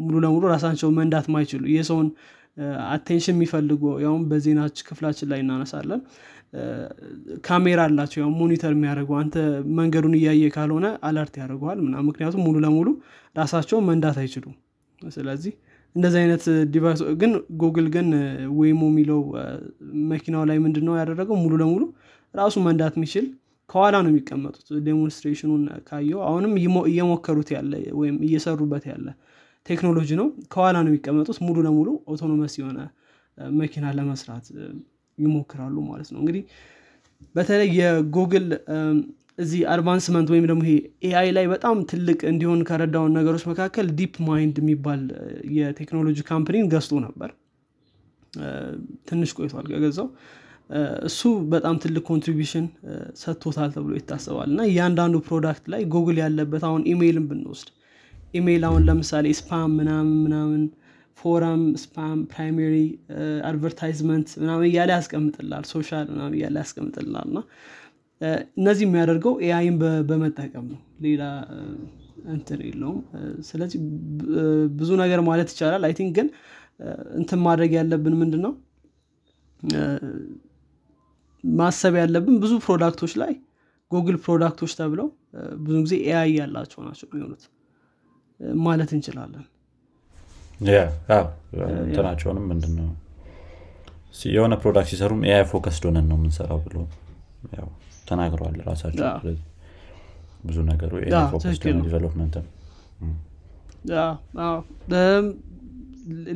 ሙሉ ለሙሉ ራሳቸው መንዳት ማይችሉ የሰውን attention የሚፈልጉ ያውም በዜና ክፍላችን ላይ እናነሳለን። ካሜራ አላቸው ያው monitor የሚያደርጉ አንተ መንገዱን እያየ ካልሆነ alert ያደርገዋል ምክንያቱም ሙሉ ለሙሉ ራሳቸው መንዳት አይችሉም። ስለዚህ እንደዚህ አይነት device ግን ጉግል ግን Waymo የሚለው መኪናው ላይ ምንድን ነው ያደረገው? ሙሉ ለሙሉ ራሱ መንዳት የሚችል ከኋላ ነው የሚቀመጡት። demonstration ኡን ካየው አሁንም እየሞከሩት ያለ ወይም እየሰሩበት ያለ ቴክኖሎጂ ነው። ከኋላ ነው የሚቀመጡት። ሙሉ ለሙሉ autonomous የሆነ መኪና ለመስራት ይሞክራሉ ማለት ነው። እንግዲህ በተለይ የጉግል እዚህ advancement ወይም ደግሞ ይሄ AI ላይ በጣም ትልቅ እንዲሆን ከረዳውን ነገሮች መካከል DeepMind የሚባል የቴክኖሎጂ company ን ገዝቶ ነበር። ትንሽ ቆይቷል ከገዛው። እሱ በጣም ትልቅ contribution ሰጥቶታል ተብሎ ይታሰባል። እና እያንዳንዱ product ላይ ጉግል ያለበት አሁን ኢሜይልን ብንወስድ ኢሜይል አሁን ለምሳሌ spam ምናምን ምናምን forum spam primary advertisement ምናምን እያለ ያስቀምጥላል social ምናምን እያለ ያስቀምጥላል እና እነዚህ የሚያደርገው AI ን በመጠቀም ነው። ሌላ እንትን የለውም። ስለዚህ ብዙ ነገር ማለት ይቻላል። I think ግን እንትን ማድረግ ያለብን ምንድን ነው ማሰብ ያለብን ብዙ product ኦች ላይ Google product ኦች ተብለው ብዙ ጊዜ AI ያላቸው ናቸው የሚሆኑት። ማለት እንችላለን። እንትናቸውንም ምንድነው? የሆነ product ሲሰሩም AI focused ሆነን ነው የምንሰራው ብሎ ተናግረዋል ራሳቸው ብዙ ነገሩ development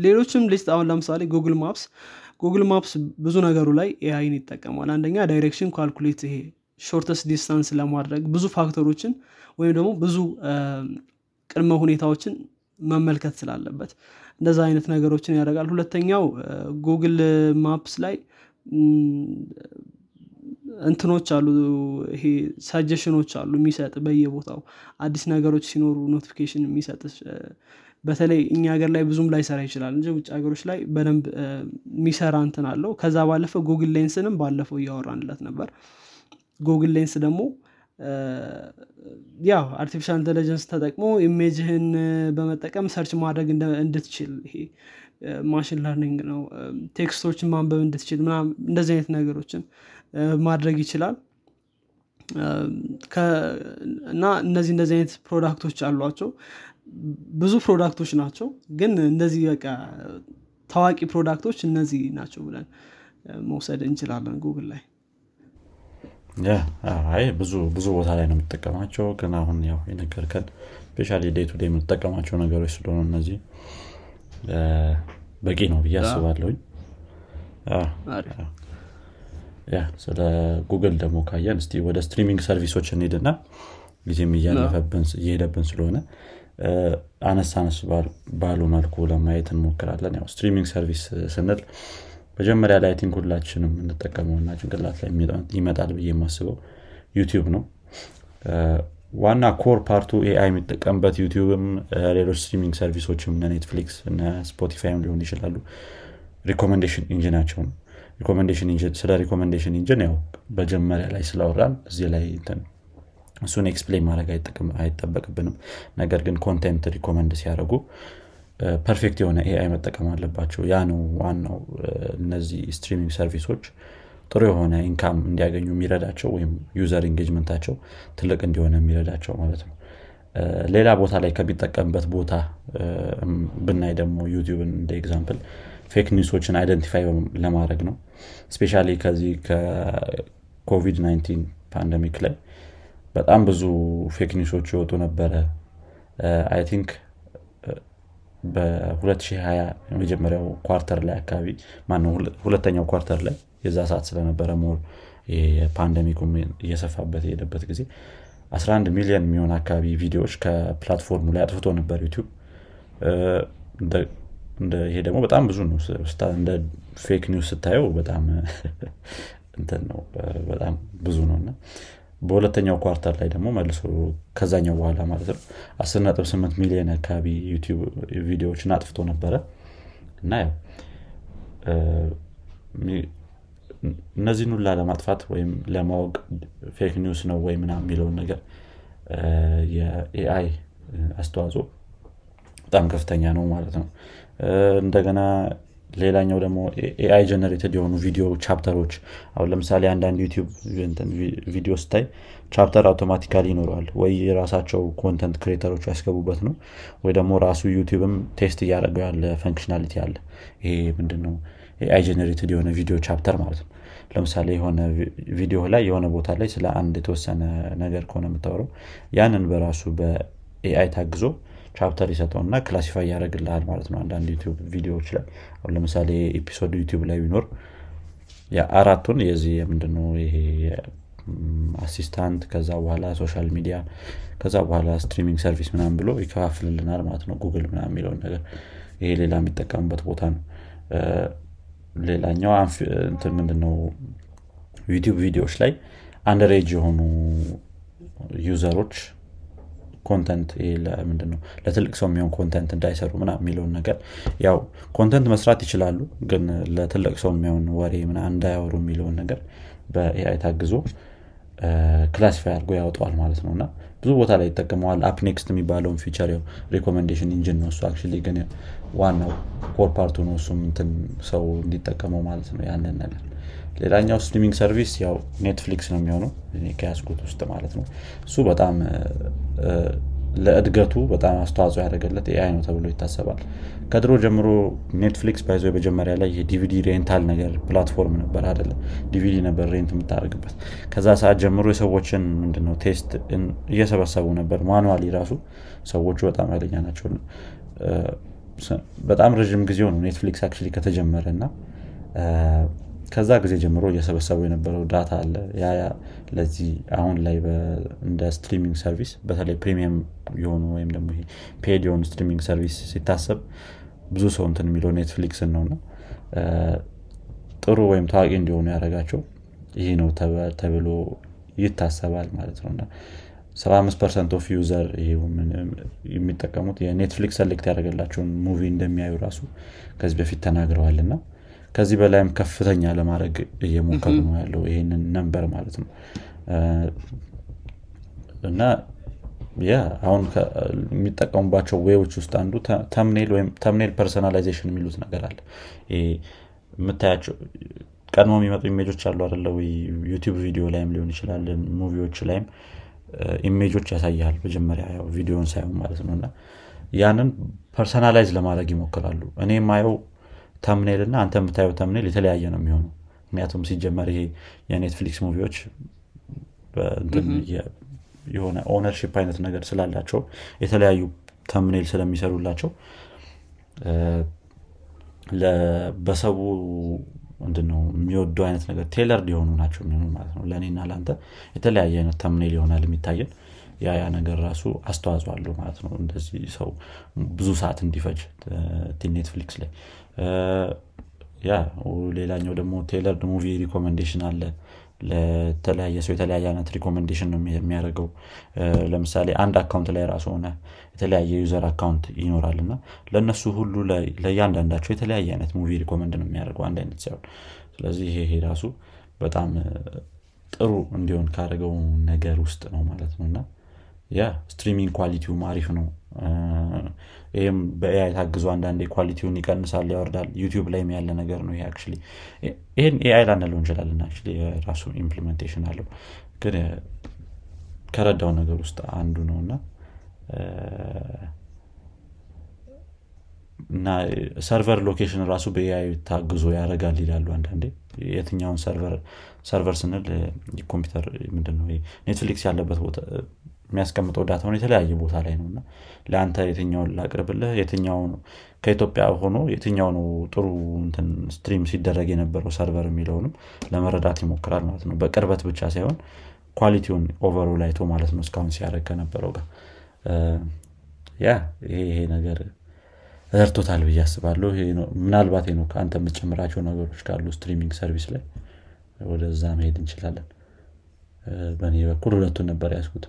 ሌሎችም list አሁን ለምሳሌ Google Maps Google Maps ብዙ ነገሩ ላይ AI ን ይጠቀማል። አንደኛ direction calculate ይሄ shortest distance ለማድረግ ብዙ factor ኦችን ወይም ደግሞ ብዙ ቅድመ ሁኔታዎችን መመልከት ስላለበት እንደዛ አይነት ነገሮችን ያደርጋል። ሁለተኛው Google Maps ላይ እንትኖች አሉ ይሄ suggestion ኦች አሉ የሚሰጥ በየቦታው። አዲስ ነገሮች ሲኖሩ notification የሚሰጥ በተለይ እኛ ሀገር ላይ ብዙም ላይሰራ ይችላል እንጂ ውጭ ሀገሮች ላይ በደንብ የሚሰራ እንትን አለው። ከዛ ባለፈ Google Lens ንም ባለፈው እያወራንለት ነበር። Google Lens ደግሞ ያው artificial intelligence ተጠቅሞ image ህን በመጠቀም search ማድረግ እንድትችል ይሄ machine learning ነው። text ኦችን ማንበብ እንድትችል ምናምን እንደዚህ አይነት ነገሮችን ማድረግ ይችላል። እና እነዚህ እንደዚህ አይነት product ኦች አሏቸው። ብዙ product ኦች ናቸው ግን እንደዚህ በቃ ታዋቂ product ኦች እነዚህ ናቸው ብለን መውሰድ እንችላለን ጉግል ላይ። አይ ብዙ ብዙ ቦታ ላይ ነው የምጠቀማቸው ግን አሁን ያው የነገርከን especially day to የምጠቀማቸው ነገሮች ስለሆኑ እነዚህ በቂ ነው ብዬ አስባለሁኝ ያ ስለ ጉግል ደግሞ ካየን እስቲ ወደ streaming service ኦች እንሄድና ጊዜም እየሄደብን ስለሆነ አነስ አነስ ባሉ መልኩ ለማየት እንሞክራለን። ያው streaming service ስንል መጀመሪያ ላይ think ሁላችንም የምንጠቀመውና ጭንቅላት ላይ ይመጣል ብዬ የማስበው ዩቲዩብ ነው። ዋና core part ኡ AI የሚጠቀምበት ዩቲዩብም ሌሎች streaming service ኦችም እነ ኔትፍሊክስ እነ ስፖቲፋይም ሊሆን ይችላሉ። recommendation engine ኣቸው ነው ስለ recommendation engine ያው በመጀመሪያ ላይ ስላወራን እዚህ ላይ እሱን explain ማድረግ አይጠበቅብንም። ነገር ግን content recommend ሲያደርጉ perfect የሆነ AI መጠቀም አለባቸው። ያ ነው ዋናው። እነዚህ streaming service ኦች ጥሩ የሆነ income እንዲያገኙ የሚረዳቸው ወይም user engagement ኣቸው ትልቅ እንዲሆን የሚረዳቸው ማለት ነው። ሌላ ቦታ ላይ ከሚጠቀምበት ቦታ ብናይ ደግሞ ዩቲዩብን እንደ example fake news ኦችን identify ለማድረግ ነው especially ከዚህ ከኮቪድ 19 pandemic ላይ በጣም ብዙ fake news ኦች ይወጡ ነበረ። I think በ2020 የመጀመሪያው quarter ላይ አካባቢ ማነው ሁለተኛው quarter ላይ የዛ ሰዓት ስለነበረ more pandemic ኡ እየሰፋበት የሄደበት ጊዜ 11 ሚሊዮን የሚሆን አካባቢ ቪዲዮዎች ከ platform ኡ ላይ አጥፍቶ ነበር ዩቲዩብ ይሄ ደግሞ በጣም ብዙ ነው እንደ fake news ስታየው በጣም እንትን ነው በጣም ብዙ ነው። እና በሁለተኛው quarter ላይ ደግሞ መልሶ ከዛኛው በኋላ ማለት ነው 18 ሚሊዮን አካባቢ ዩቲዩብ ቪዲዮዎችን አጥፍቶ ነበረ። እና ያው እነዚህን ሁላ ለማጥፋት ወይም ለማወቅ fake news ነው ወይ ምና የሚለውን ነገር የ AI አስተዋጽኦ በጣም ከፍተኛ ነው ማለት ነው እንደገና ሌላኛው ደግሞ AI generated የሆኑ ቪዲዮ chapter ኦች። አሁን ለምሳሌ አንዳንድ ዩቲዩብ ቪዲዮ ስታይ chapter automatically ይኖረዋል። ወይ የራሳቸው content creator ኦች ያስገቡበት ነው ወይ ደግሞ ራሱ ዩቲዩብም test እያደረገው ያለ functionality አለ። ይሄ ምንድነው? AI generated የሆነ ቪዲዮ chapter ማለት ነው። ለምሳሌ የሆነ ቪዲዮ ላይ የሆነ ቦታ ላይ ስለ አንድ የተወሰነ ነገር ከሆነ የምታወረው ያንን በራሱ በ AI ታግዞ chapter ይሰጠውና classify ያደረግልሃል ማለት ነው አንዳንድ ዩቲዩብ ቪዲዮዎች ላይ። አሁን ለምሳሌ episode ዩቲዩብ ላይ ቢኖር አራቱን የዚህ ምንድነው ይሄ assistant ከዛ በኋላ social media ከዛ በኋላ streaming service ምናም ብሎ ይከፋፍልልናል ማለት ነው ጉግል ምና የሚለውን ነገር። ይሄ ሌላ የሚጠቀምበት ቦታ ነው። ሌላኛው ምንድነው ዩቲዩብ ቪዲዮዎች ላይ underage የሆኑ user ኦች content ምንድነው? ለትልቅ ሰው የሚሆን content እንዳይሰሩ ምና የሚለውን ነገር ያው content መስራት ይችላሉ ግን ለትልቅ ሰው የሚሆን ወሬ ምና እንዳያወሩ የሚለውን ነገር በ AI ታግዞ classify አድርጎ ያወጠዋል ማለት ነው። እና ብዙ ቦታ ላይ ይጠቀመዋል። up next የሚባለውን feature ው recommendation engine ነው እሱ አክ ግን ዋናው core part ኡ ነው እሱም ሰው እንዲጠቀመው ማለት ነው ያንን ነገር ሌላኛው streaming service ያው ኔትፍሊክስ ነው የሚሆነው። ከያስኩት ውስጥ ማለት ነው። እሱ በጣም ለእድገቱ በጣም አስተዋጽኦ ያደረገለት AI ነው ተብሎ ይታሰባል። ከድሮ ጀምሮ ኔትፍሊክስ by the way መጀመሪያ ላይ የ DVD rental ነገር platform ነበር አደለ ዲቪዲ ነበር rent የምታደርግበት። ከዛ ሰዓት ጀምሮ የሰዎችን ምንድነው taste እየሰበሰቡ ነበር manually ራሱ። ሰዎቹ በጣም ኃይለኛ ናቸው። በጣም ረዥም ጊዜው ነው ኔትፍሊክስ actually ከተጀመረ እና ከዛ ጊዜ ጀምሮ እየሰበሰቡ የነበረው data አለ። ያ ለዚህ አሁን ላይ እንደ streaming service በተለይ premium የሆኑ ወይም ደግሞ paid የሆኑ streaming service ሲታሰብ ብዙ ሰው እንትን የሚለው ኔትፍሊክስን ነው እና ጥሩ ወይም ታዋቂ እንዲሆኑ ያደረጋቸው ይህ ነው ተብሎ ይታሰባል ማለት ነው እና 75 percent of user የሚጠቀሙት የኔትፍሊክስ select ያደረገላቸውን movie እንደሚያዩ ራሱ ከዚህ በፊት ተናግረዋል እና ከዚህ በላይም ከፍተኛ ለማድረግ እየሞከሩ ነው ያለው ይህንን number ማለት ነው። እና ያ አሁን የሚጠቀሙባቸው way ኦች ውስጥ አንዱ thumbnail ወይም thumbnail personalization የሚሉት ነገር አለ። የምታያቸው ቀድሞ የሚመጡ image ኦች አሉ ወይ ዩቲዩብ ቪዲዮ ላይም ሊሆን ይችላል movie ኦች ላይም image ኦች ያሳያል መጀመሪያ ቪዲዮን ሳይሆን ማለት ነው። እና ያንን personalize ለማድረግ ይሞክራሉ። እኔ የማየው thumbnail እና አንተ የምታየው thumbnail የተለያየ ነው የሚሆነው። ምክንያቱም ሲጀመር ይሄ የኔትፍሊክስ movie ኦች የሆነ ownership አይነት ነገር ስላላቸው የተለያዩ thumbnail ስለሚሰሩላቸው በሰቡ ምንድነው የሚወዱ አይነት ነገር tailored የሆኑ ናቸው የሚሆኑ ማለት ነው። ለእኔና ለአንተ የተለያየ አይነት thumbnail ይሆናል የሚታየን። ያ ያ ነገር ራሱ አስተዋጽኦ አለው ማለት ነው። እንደዚህ ሰው ብዙ ሰዓት እንዲፈጅ ኔትፍሊክስ ላይ ያ ሌላኛው ደግሞ tailored movie recommendation አለ። ለተለያየ ሰው የተለያየ አይነት recommendation ነው የሚያደርገው። ለምሳሌ አንድ account ላይ ራሱ ሆነ የተለያየ user account ይኖራል እና ለእነሱ ሁሉ ለእያንዳንዳቸው የተለያየ አይነት movie recommend ነው የሚያደርገው አንድ አይነት ሳይሆን። ስለዚህ ይሄ ራሱ በጣም ጥሩ እንዲሆን ካደረገው ነገር ውስጥ ነው ማለት ነው። እና ያ streaming quality ውም አሪፍ ነው ይህም በ AI ታግዞ አንዳንዴ quality ውን ይቀንሳል ያወርዳል። ዩቲዩብ ላይም ያለ ነገር ነው ይሄ ይህን AI ላንለው እንችላለን የራሱ implementation አለው። ግን ከረዳው ነገር ውስጥ አንዱ ነው እና እና server location ራሱ በ AI ታግዞ ያደርጋል ይላሉ አንዳንዴ። የትኛውን server ስንል ኮምፒውተር ምንድነው Netflix ያለበት የሚያስቀምጠው data ውን የተለያየ ቦታ ላይ ነው እና ለአንተ የትኛውን ላቅርብልህ? የትኛው ከኢትዮጵያ ሆኖ የትኛው ነው ጥሩ stream ሲደረግ የነበረው server የሚለውንም ለመረዳት ይሞክራል ማለት ነው። በቅርበት ብቻ ሳይሆን quality ውን overall አይቶ ማለት ነው እስካሁን ሲያደረግ ከነበረው ጋር። yeah ይሄ ነገር ረድቶታል ብዬ አስባለሁ። ምናልባት ነው ከአንተ የምትጨምራቸው ነገሮች ካሉ streaming service ላይ ወደዛ መሄድ እንችላለን። በእኔ በኩል ሁለቱን ነበር ያስኩት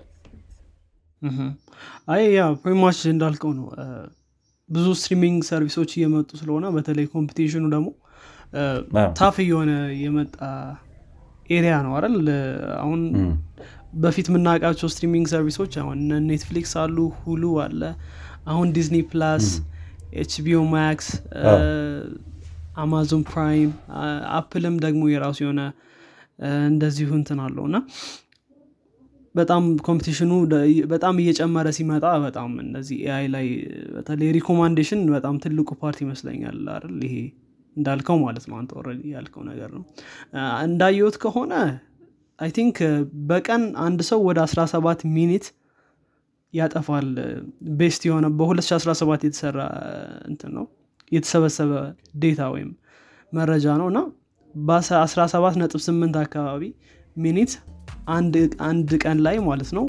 አይ yeah pretty much እንዳልከው ነው። ብዙ streaming service ኦች እየመጡ ስለሆነ በተለይ competition ኡ ደግሞ tough እየሆነ የመጣ area ነው አይደል? አሁን በፊት የምናውቃቸው streaming service ኦች አሁን Netflix አሉ ሁሉ አለ አሁን Disney Plus HBO Max Amazon Prime Apple ም ደግሞ የራሱ የሆነ እንደዚሁ እንትን አለው እና በጣም competition ኡ በጣም እየጨመረ ሲመጣ በጣም እነዚህ AI ላይ በተለይ recommendation በጣም ትልቁ part ይመስለኛል አይደል? ይሄ እንዳልከው ማለት ነው። አንተ ያልከው ነገር ነው። እንዳየሁት ከሆነ I think በቀን አንድ ሰው ወደ 17 minute ያጠፋል። best የሆነ በ2017 የተሰራ እንትን ነው። የተሰበሰበ data ወይም መረጃ ነው። እና በ17 ነጥብ 8 አካባቢ minute አንድ ቀን ላይ ማለት ነው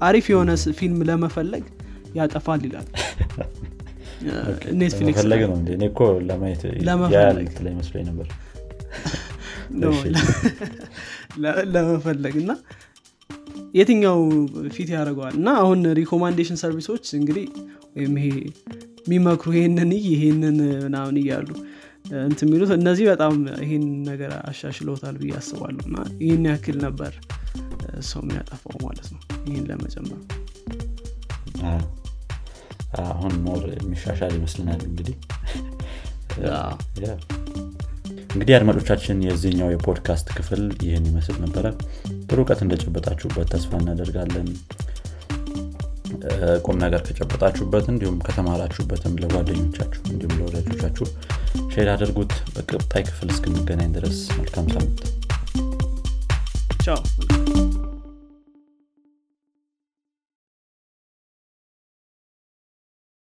አሪፍ የሆነ ፊልም ለመፈለግ ያጠፋል ይላል። Netflix ነበር። ለመፈለግ እና የትኛው fit ያደርገዋል? እና አሁን recommendation service ኦች እንግዲህ ወይም ይሄ የሚመክሩ ይሄንን ይሄንን ምናምን እያሉ እንት የሚሉት እነዚህ በጣም ይህን ነገር አሻሽለውታል ብዬ አስባለሁ። እና ይህን ያክል ነበር ሰው የሚያጠፋው ማለት ነው። ይህን ለመጨመር አሁን more የሚሻሻል ይመስልናል እንግዲህ። እንግዲህ አድማጮቻችን የዚህኛው የፖድካስት ክፍል ይህን ይመስል ነበረ። ጥሩ እውቀት እንደጨበጣችሁበት ተስፋ እናደርጋለን ቁም ነገር ከጨበጣችሁበት እንዲሁም ከተማራችሁበትም ለጓደኞቻችሁ እንዲሁም ለወዳጆቻችሁ share አድርጉት። በቀጣይ ክፍል እስክንገናኝ ድረስ መልካም ሳምንት። ቻው